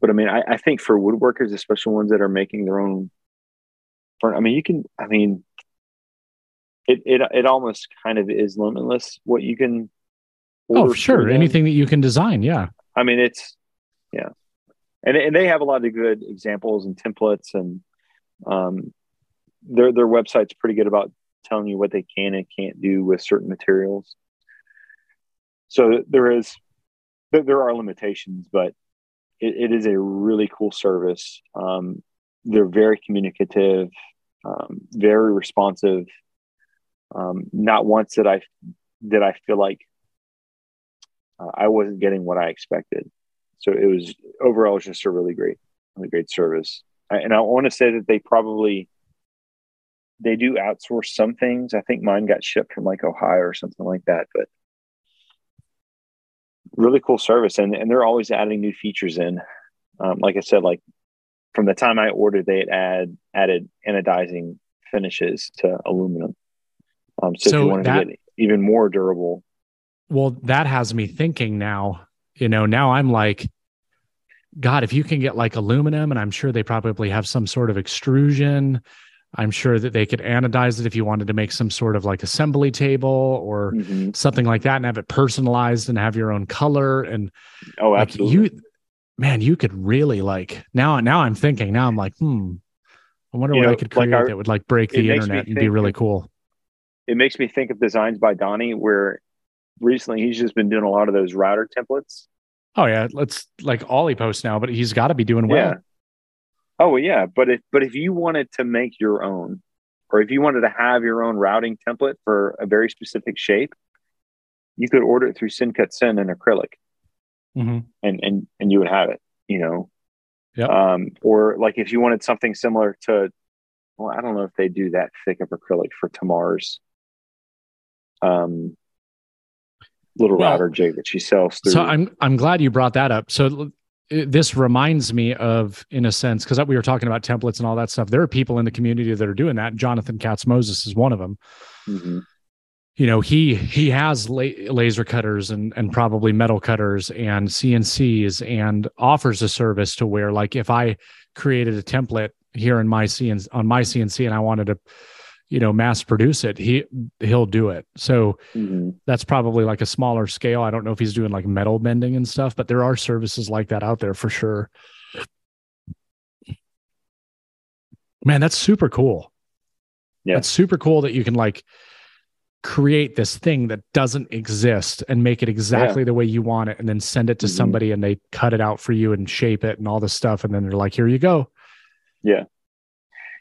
but I mean, I, I think for woodworkers, especially ones that are making their own, I mean, you can, I mean, it it it almost kind of is limitless what you can. Oh, sure. Anything that you can design. Yeah. I mean, it's yeah, and and they have a lot of good examples and templates, and um, their their website's pretty good about telling you what they can and can't do with certain materials. So there is there, there are limitations, but it, it is a really cool service. Um, they're very communicative, um, very responsive. Um, not once did I did I feel like uh, I wasn't getting what I expected. So it was overall it was just a really great, really great service. I, and I want to say that they probably they do outsource some things. I think mine got shipped from like Ohio or something like that, but really cool service. And and they're always adding new features in. Um, like I said, like from the time I ordered, they had add, added anodizing finishes to aluminum. Um, so, if So you wanted that- to get even more durable, Well, that has me thinking now, you know, now I'm like, God, if you can get like aluminum, and I'm sure they probably have some sort of extrusion. I'm sure that they could anodize it if you wanted to make some sort of like assembly table or Mhm. something like that and have it personalized and have your own color. And oh, like absolutely. you, man, you could really like now, now I'm thinking, now I'm like, hmm, I wonder You what know, I could like create our- that would like break the internet and be really cool. It makes me think of designs by Donnie, where recently he's just been doing a lot of those router templates. Oh yeah, let's like Ollie posts now, but he's got to be doing well. Yeah. Oh yeah, but if but if you wanted to make your own, or if you wanted to have your own routing template for a very specific shape, you could order it through SendCutSend in acrylic, Mhm. and and and you would have it. You know. yeah. Um, or like if you wanted something similar to, well, I don't know if they do that thick of acrylic for Tamar's um little Well, router jig that she sells through. So I'm I'm glad you brought that up. So this reminds me of, in a sense, because we were talking about templates and all that stuff. There are people in the community that are doing that. Jonathan Katz Moses is one of them. Mhm. You know, he he has la- laser cutters and and probably metal cutters and CNCs and offers a service to where, like, if I created a template here in my CNC on my CNC and I wanted to, you know, mass produce it, he he'll do it. So Mhm. that's probably like a smaller scale. I don't know if he's doing like metal bending and stuff, but there are services like that out there for sure. Man, that's super cool. Yeah. That's super cool that you can like create this thing that doesn't exist and make it exactly the way you want it and then send it to Mhm. somebody and they cut it out for you and shape it and all this stuff and then they're like here you go Yeah.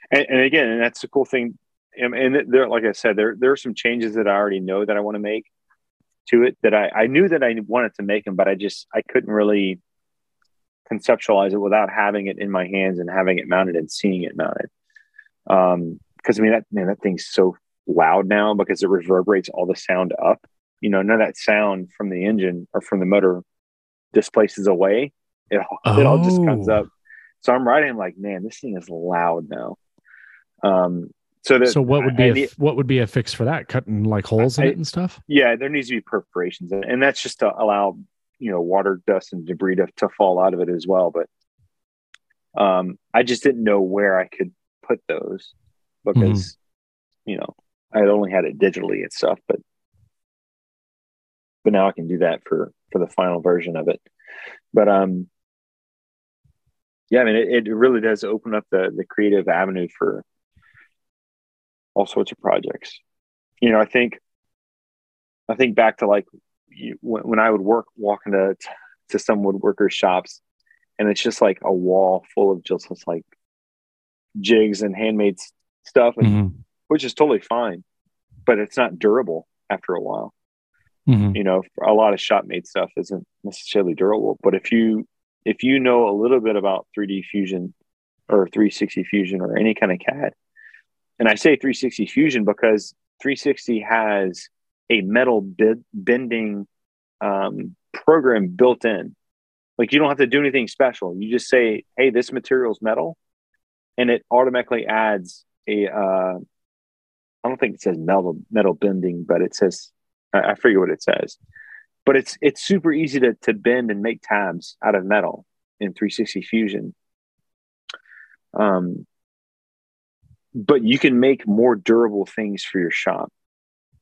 and, and again, and that's the cool thing. And, and there, like I said, there there are some changes that I already know that I want to make to it that I, I knew that I wanted to make them, but I just I couldn't really conceptualize it without having it in my hands and having it mounted and seeing it mounted. Um, because I mean that man, that thing's so loud now because it reverberates all the sound up. You know, none of that sound from the engine or from the motor displaces away. It, oh. it all just comes up. So I'm riding like, man, this thing is loud now. Um, so that, so what would be I, a, need, what would be a fix for that? Cutting like holes I, in it and stuff. Yeah, there needs to be perforations, and that's just to allow you know water, dust, and debris to, to fall out of it as well. But um, I just didn't know where I could put those because mm-hmm. you know I had only had it digitally and stuff, but but now I can do that for for the final version of it. But um, yeah, I mean, it, it really does open up the the creative avenue for all sorts of projects. You know, I think I think back to like you, when, when I would work walk into to some woodworkers shops, and it's just like a wall full of just like jigs and handmade stuff, and, mm-hmm. which is totally fine, but it's not durable after a while. Mm-hmm. You know, a lot of shop made stuff isn't necessarily durable, but if you if you know a little bit about 3D Fusion or 360 Fusion or any kind of CAD, and I say 360 Fusion because 360 has a metal bending um, program built in. Like you don't have to do anything special. You just say, "Hey, this material is metal," and it automatically adds a. Uh, I don't think it says metal metal bending, but it says I, I forget what it says. But it's it's super easy to to bend and make tabs out of metal in 360 Fusion. Um, but you can make more durable things for your shop.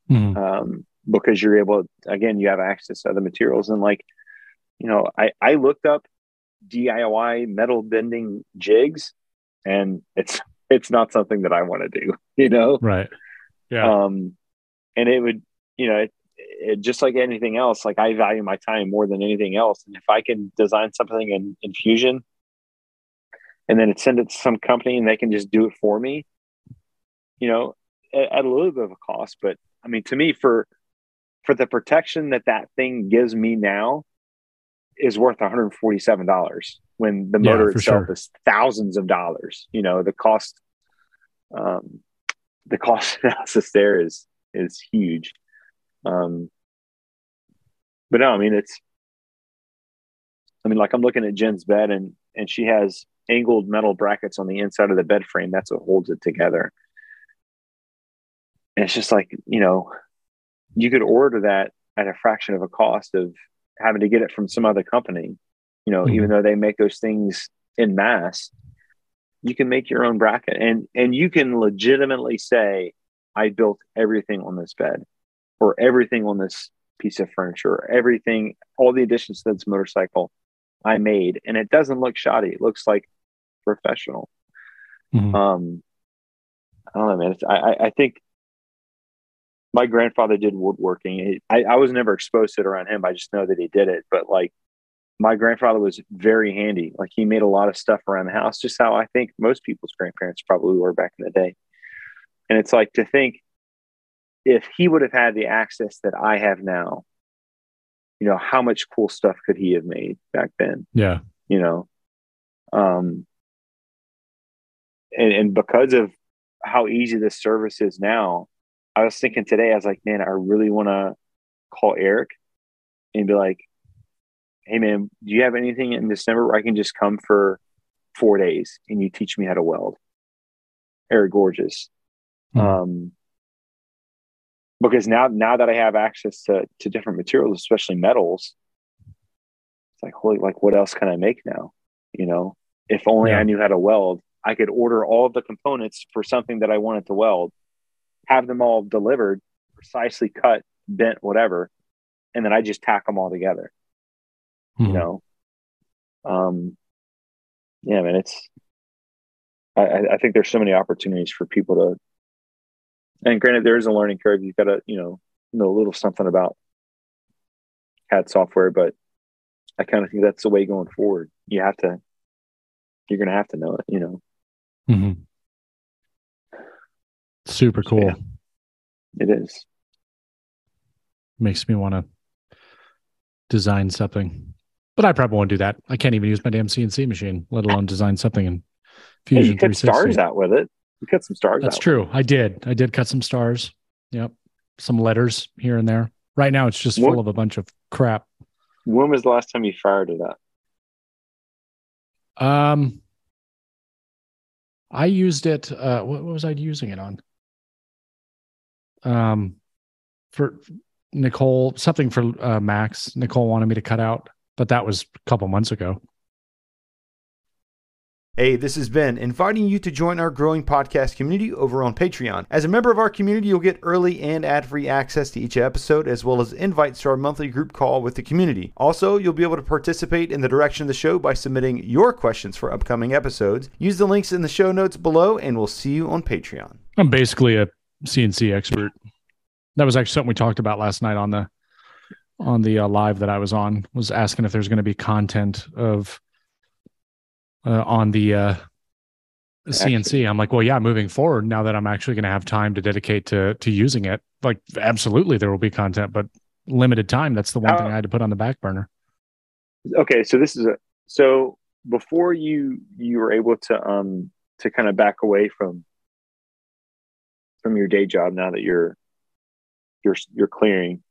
Mm-hmm. um, because you're able again you have access to other materials. And like you know i i looked up diy metal bending jigs and it's it's not something that i want to do you know? Right. Yeah. Um and it would you know it, it, just like anything else like i value my time more than anything else. And if i can design something in, in fusion and then send it to some company and they can just do it for me you know, at, at a little bit of a cost. But I mean, to me, for for the protection that that thing gives me now, is worth one hundred forty seven dollars when the motor yeah, itself sure. is thousands of dollars. You know, the cost, um, the cost analysis there is is huge. Um, but no, I mean it's. I mean, like I'm looking at Jen's bed, and and she has angled metal brackets on the inside of the bed frame. That's what holds it together. And it's just like, you know, you could order that at a fraction of a cost of having to get it from some other company. You know, mm-hmm. even though they make those things in mass, you can make your own bracket and and you can legitimately say, I built everything on this bed or everything on this piece of furniture, everything, all the additions to this motorcycle I made. And it doesn't look shoddy. It looks like professional. Mm-hmm. Um, I don't know, man. I, I think my grandfather did woodworking. I, I was never exposed to it around him. I just know that he did it. But like my grandfather was very handy. Like he made a lot of stuff around the house, just how I think most people's grandparents probably were back in the day. And it's like to think if he would have had the access that I have now, you know, how much cool stuff could he have made back then? Yeah. You know, um, and, and because of how easy this service is now, I was thinking today, I was like, man, I really want to call Eric and be like, hey, man, do you have anything in December where I can just come for four days and you teach me how to weld? Eric Gorges. Mm-hmm. Um, because now, now that I have access to, to different materials, especially metals, it's like, holy, like, what else can I make now? You know, if only yeah. I knew how to weld, I could order all of the components for something that I wanted to weld have them all delivered, precisely cut, bent, whatever, and then I just tack them all together. Mm-hmm. You know, um, yeah, I man, it's. I, I think there's so many opportunities for people to. And granted, there is a learning curve. You've got to, you know, know a little something about CAD software, but I kind of think that's the way going forward. You have to, you're going to have to know it, you know. Mm-hmm. Super cool. Yeah, it is. Makes me want to design something. But I probably won't do that. I can't even use my damn CNC machine, let alone design something in Hey, Fusion you cut stars out with it. You cut some stars That's true. I did. I did cut some stars. Yep. Some letters here and there. Right now it's just full of a bunch of crap. When was the last time you fired it up? Um I used it uh what, what was I using it on? Um for Nicole, something for uh Max. Nicole wanted me to cut out, but that was a couple months ago. Hey, this is Ben, inviting you to join our growing podcast community over on Patreon. As a member of our community, you'll get early and ad free access to each episode, as well as invites to our monthly group call with the community. Also, you'll be able to participate in the direction of the show by submitting your questions for upcoming episodes. Use the links in the show notes below, and we'll see you on Patreon. I'm basically a CNC expert. That was actually something we talked about last night on the on the uh, live that I was on. Was asking if there's going to be content of uh, on the uh, CNC. I'm like, well, yeah. Moving forward, now that I'm actually going to have time to dedicate to to using it, like absolutely there will be content, but limited time. That's the one How- thing I had to put on the back burner. Okay, so this is a so before you you were able to um to kind of back away from from your day job now that you're you're you're clearing.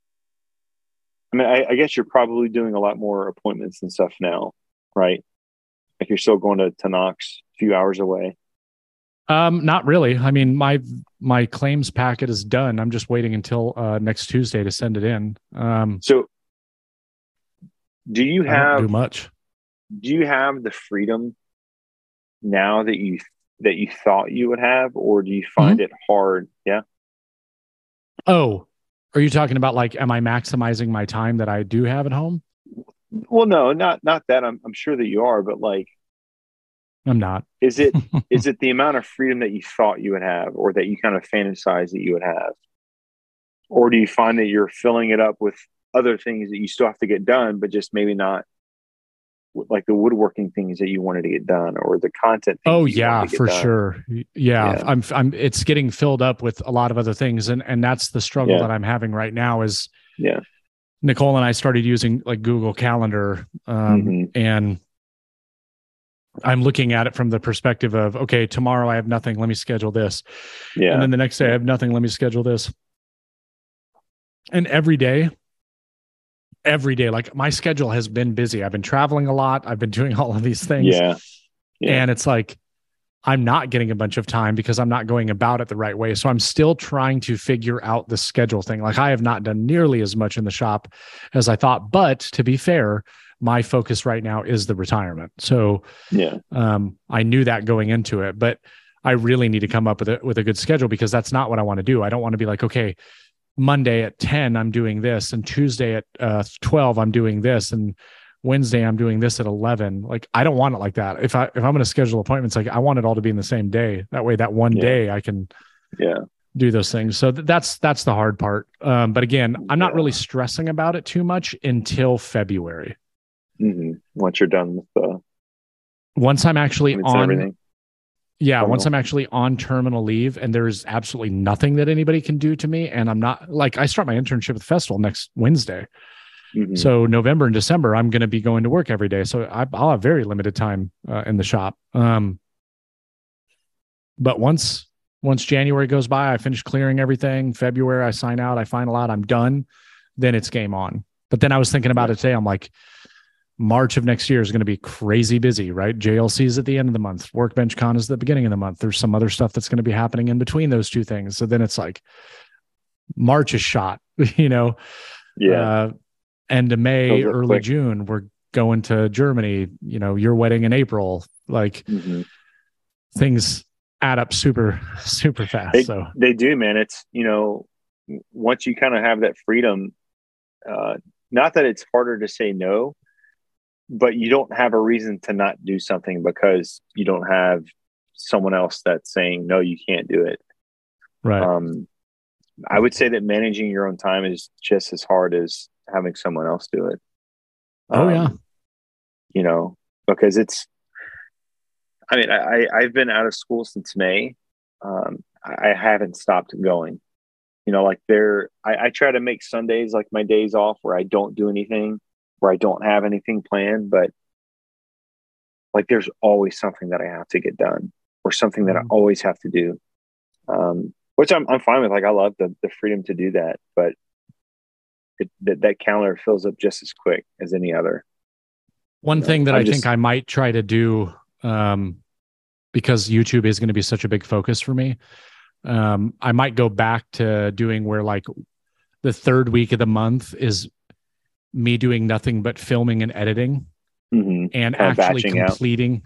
I mean, I, I guess you're probably doing a lot more appointments and stuff now, right? Like you're still going to, to Knox a few hours away. Um, not really. I mean, my my claims packet is done. I'm just waiting until uh, next Tuesday to send it in. Um, So, do you have do much. do you have the freedom now that you that you thought you would have, or do you find mm-hmm. it hard? Yeah. Oh, are you talking about like, am I maximizing my time that I do have at home? Well, no, not not that. I'm I'm sure that you are, but like, I'm not. is it is it the amount of freedom that you thought you would have, or that you kind of fantasize that you would have, or do you find that you're filling it up with other things that you still have to get done, but just maybe not like the woodworking things that you wanted to get done, or the content? things Oh yeah, wanted to get for done? sure. Yeah, Yeah. I'm. I'm. It's getting filled up with a lot of other things, and and that's the struggle Yeah. that I'm having right now. Is Yeah. Nicole and I started using like Google Calendar, um, Mhm. and I'm looking at it from the perspective of okay, tomorrow I have nothing. Let me schedule this. Yeah. And then the next day I have nothing. Let me schedule this. And every day, every day, like my schedule has been busy. I've been traveling a lot. I've been doing all of these things. yeah. Yeah. And it's like, I'm not getting a bunch of time because I'm not going about it the right way. So I'm still trying to figure out the schedule thing. Like I have not done nearly as much in the shop as I thought. But to be fair, my focus right now is the retirement. So Yeah. um, I knew that going into it, but I really need to come up with a with a good schedule because that's not what I want to do. I don't want to be like, okay, Monday at ten I'm doing this, and Tuesday at uh, twelve I'm doing this, and Wednesday I'm doing this at eleven. Like I don't want it like that. If I if I'm going to schedule appointments, like I want it all to be in the same day. That way, that one Yeah. day I can Yeah. do those things. So th- that's that's the hard part. Um, but again, I'm not Yeah. really stressing about it too much until February. hmm Once you're done with the Once I'm actually on everything. Yeah, once. I'm actually on terminal leave and there's absolutely nothing that anybody can do to me, and I'm not like I start my internship at the festival next Wednesday. Mhm. So November and December, I'm going to be going to work every day. So I, I'll have very limited time uh, in the shop. Um, but once once January goes by, I finish clearing everything. February, I sign out. I find a lot. I'm done. Then it's game on. But then I was thinking about it today. I'm like, March of next year is going to be crazy busy, right? JLC is at the end of the month. Workbench Con is at the beginning of the month. There's some other stuff that's going to be happening in between those two things. So then it's like March is shot, you know, Yeah. uh, end of May, early quick. June, we're going to Germany, you know, your wedding in April. Like Mhm. things add up super, super fast. They, so they do, man. It's you know, once you kind of have that freedom, uh, not that it's harder to say no, but you don't have a reason to not do something because you don't have someone else that's saying no, you can't do it. right. Um, I would say that managing your own time is just as hard as having someone else do it. Oh, yeah. You know, because it's. I mean, I, I I've been out of school since May. Um, I, I haven't stopped going. You know, like there, I, I try to make Sundays like my days off where I don't do anything. Where I don't have anything planned, but like there's always something that I have to get done or something that I Mhm. always have to do. Um, which I'm I'm fine with. Like I love the the freedom to do that, but it, that that calendar fills up just as quick as any other. One thing that I I just- think I might try to do, um, because YouTube is going to be such a big focus for me, um, I might go back to doing where like the third week of the month is me doing nothing but filming and editing hmm and Kinda actually batching out. completing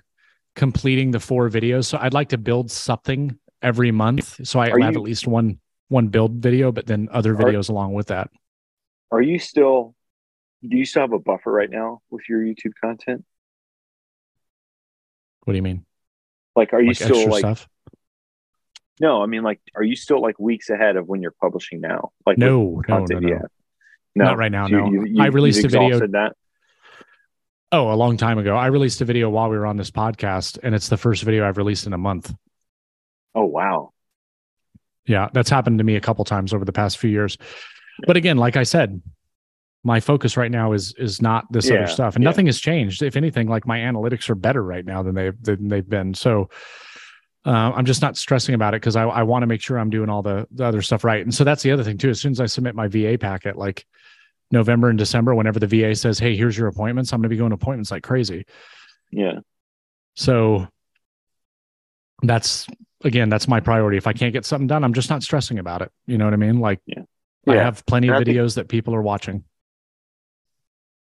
completing the four videos. So I'd like to build something every month, so I Are have you- at least one one build video, but then other Are- videos along with that. Are you still? Do you still have a buffer right now with your YouTube content? What do you mean? Like, are you Like still like? stuff? No, I mean, like, are you still like weeks ahead of when you're publishing now? Like, No, no, no, no. No, Not right now, So no. you- I you've released a video- That. Oh, a long time ago. I released a video while we were on this podcast, and it's the first video I've released in a month. Oh wow. Yeah, that's happened to me a couple times over the past few years. But again, like I said, my focus right now is is not this Yeah, other stuff, and yeah. nothing has changed. If anything, like my analytics are better right now than they've than they've been. So uh, I'm just not stressing about it because I, I want to make sure I'm doing all the the other stuff right. And so that's the other thing too. As soon as I submit my VA packet, like November and December, whenever the VA says, "Hey, here's your appointments," I'm going to be going to appointments like crazy. Yeah. So that's again, that's my priority. If I can't get something done, I'm just not stressing about it. You know what I mean? Like I Yeah. have plenty of I think- videos that people are watching.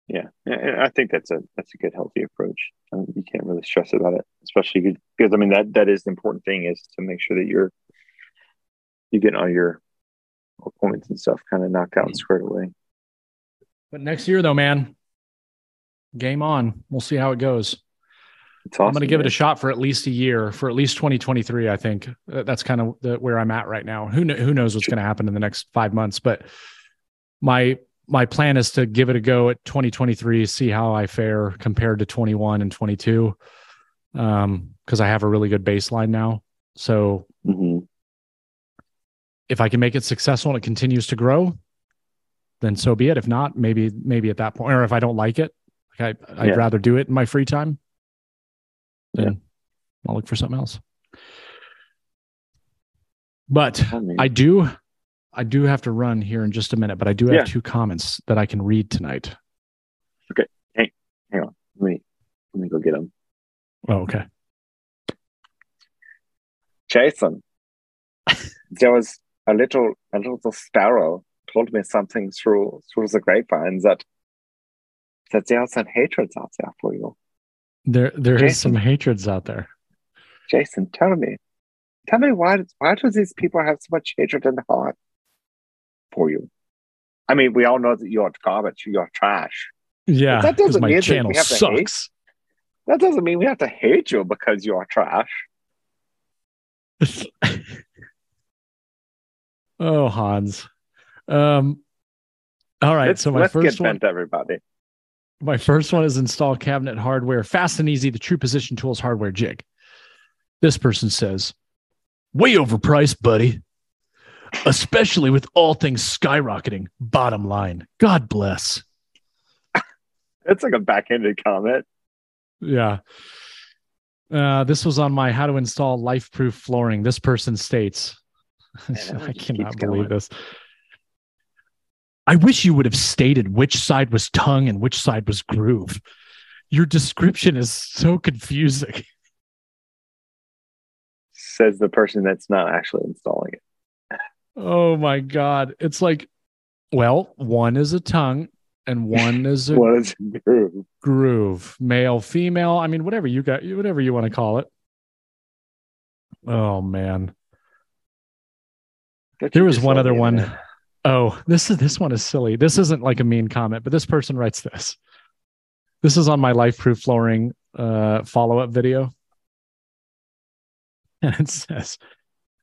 Yeah. I think that's a that's a good healthy approach. Um, you can't really stress about it, especially because I mean that that is the important thing is to make sure that you're you get all your appointments and stuff kind of knocked out and squared away. But next year though, man, game on. We'll see how it goes. Awesome. I'm going to give it a shot for at least a year, for at least 2023. I think that's kind of the, where I'm at right now. Who kn- who knows what's going to happen in the next five months? But my my plan is to give it a go at 2023, see how I fare compared to 21 and 22, um, because I have a really good baseline now. So Mhm. if I can make it successful and it continues to grow, then so be it. If not, maybe maybe at that point, or if I don't like it, like I, I'd Yeah. rather do it in my free time. Yeah. I'll look for something else. But I mean, I do, I do have to run here in just a minute. But I do have Yeah. two comments that I can read tonight. Okay. Hang, hang on. Let me let me go get them. Oh, okay. Jason, there was a little a little sparrow told me something through through the grapevine that that there are some hatreds out there for you. There, there is Jason. some hatreds out there. Jason, tell me, tell me why why do these people have so much hatred in the heart for you? I mean, we all know that you're garbage, you're trash. Yeah, that 'cause doesn't mean that we have to hate. sucks. That doesn't mean we have to hate you because you're trash. oh, Hans. Um. All right. let's so my let's first get one. bent, everybody. My first one is install cabinet hardware, fast and easy, the True Position Tools hardware jig. This person says, way overpriced, buddy. Especially with all things skyrocketing. Bottom line, God bless. It's like a backhanded comment. Yeah. Uh, this was on my how to install life proof flooring. This person states, one I cannot believe going. this. I wish you would have stated which side was tongue and which side was groove. Your description is so confusing. Says the person that's not actually installing it. Oh my God. It's like, well, one is a tongue and one is a What is groove? groove, male, female. I mean, whatever you got, whatever you want to call it. Oh man. There was one other the one. Oh, this is this one is silly. This isn't like a mean comment, but this person writes this. This is on my life proof flooring uh follow-up video. And it says,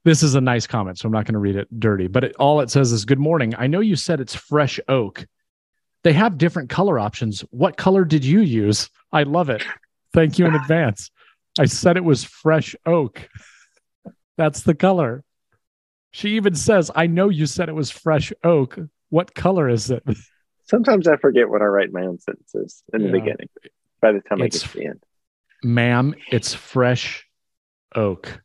this is a nice comment, so I'm not going to read it dirty, but it, all it says is good morning. I know you said it's fresh oak. They have different color options. What color did you use? I love it. Thank you in advance. I said it was fresh oak. That's the color. She even says, I know you said it was fresh oak. What color is it? Sometimes I forget what I write in my own sentences in the Yeah. beginning. By the time I get to the end, Ma'am, it's fresh oak.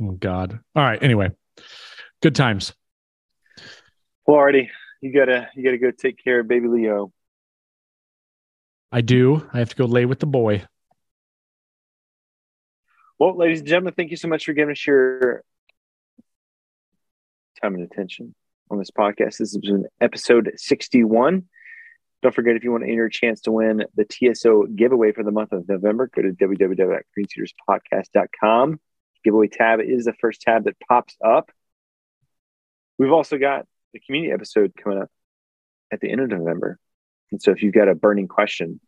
Oh God. All right. Anyway, good times. Florida, you gotta you gotta go take care of baby Leo. I do. I have to go lay with the boy. Well, ladies and gentlemen, thank you so much for giving us your time and attention on this podcast. This has been episode 61. Don't forget if you want to enter a chance to win the TSO giveaway for the month of November, go to www.greensuiterspodcast.com. Giveaway tab is the first tab that pops up. We've also got the community episode coming up at the end of November. And so if you've got a burning question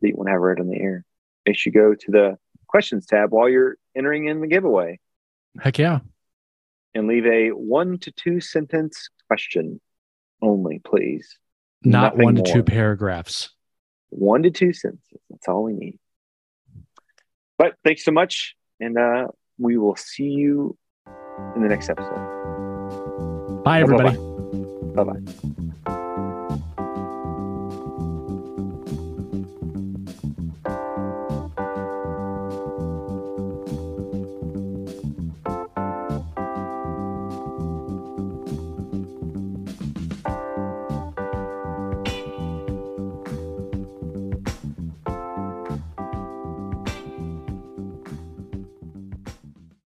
that you want to have read on the air, make sure you go to the questions tab while you're entering in the giveaway Heck yeah. and leave a one to two sentence question only, please. Not Nothing one to two paragraphs. One to two sentences. That's all we need. But thanks so much. And uh, we will see you in the next episode. Bye, everybody. Bye bye.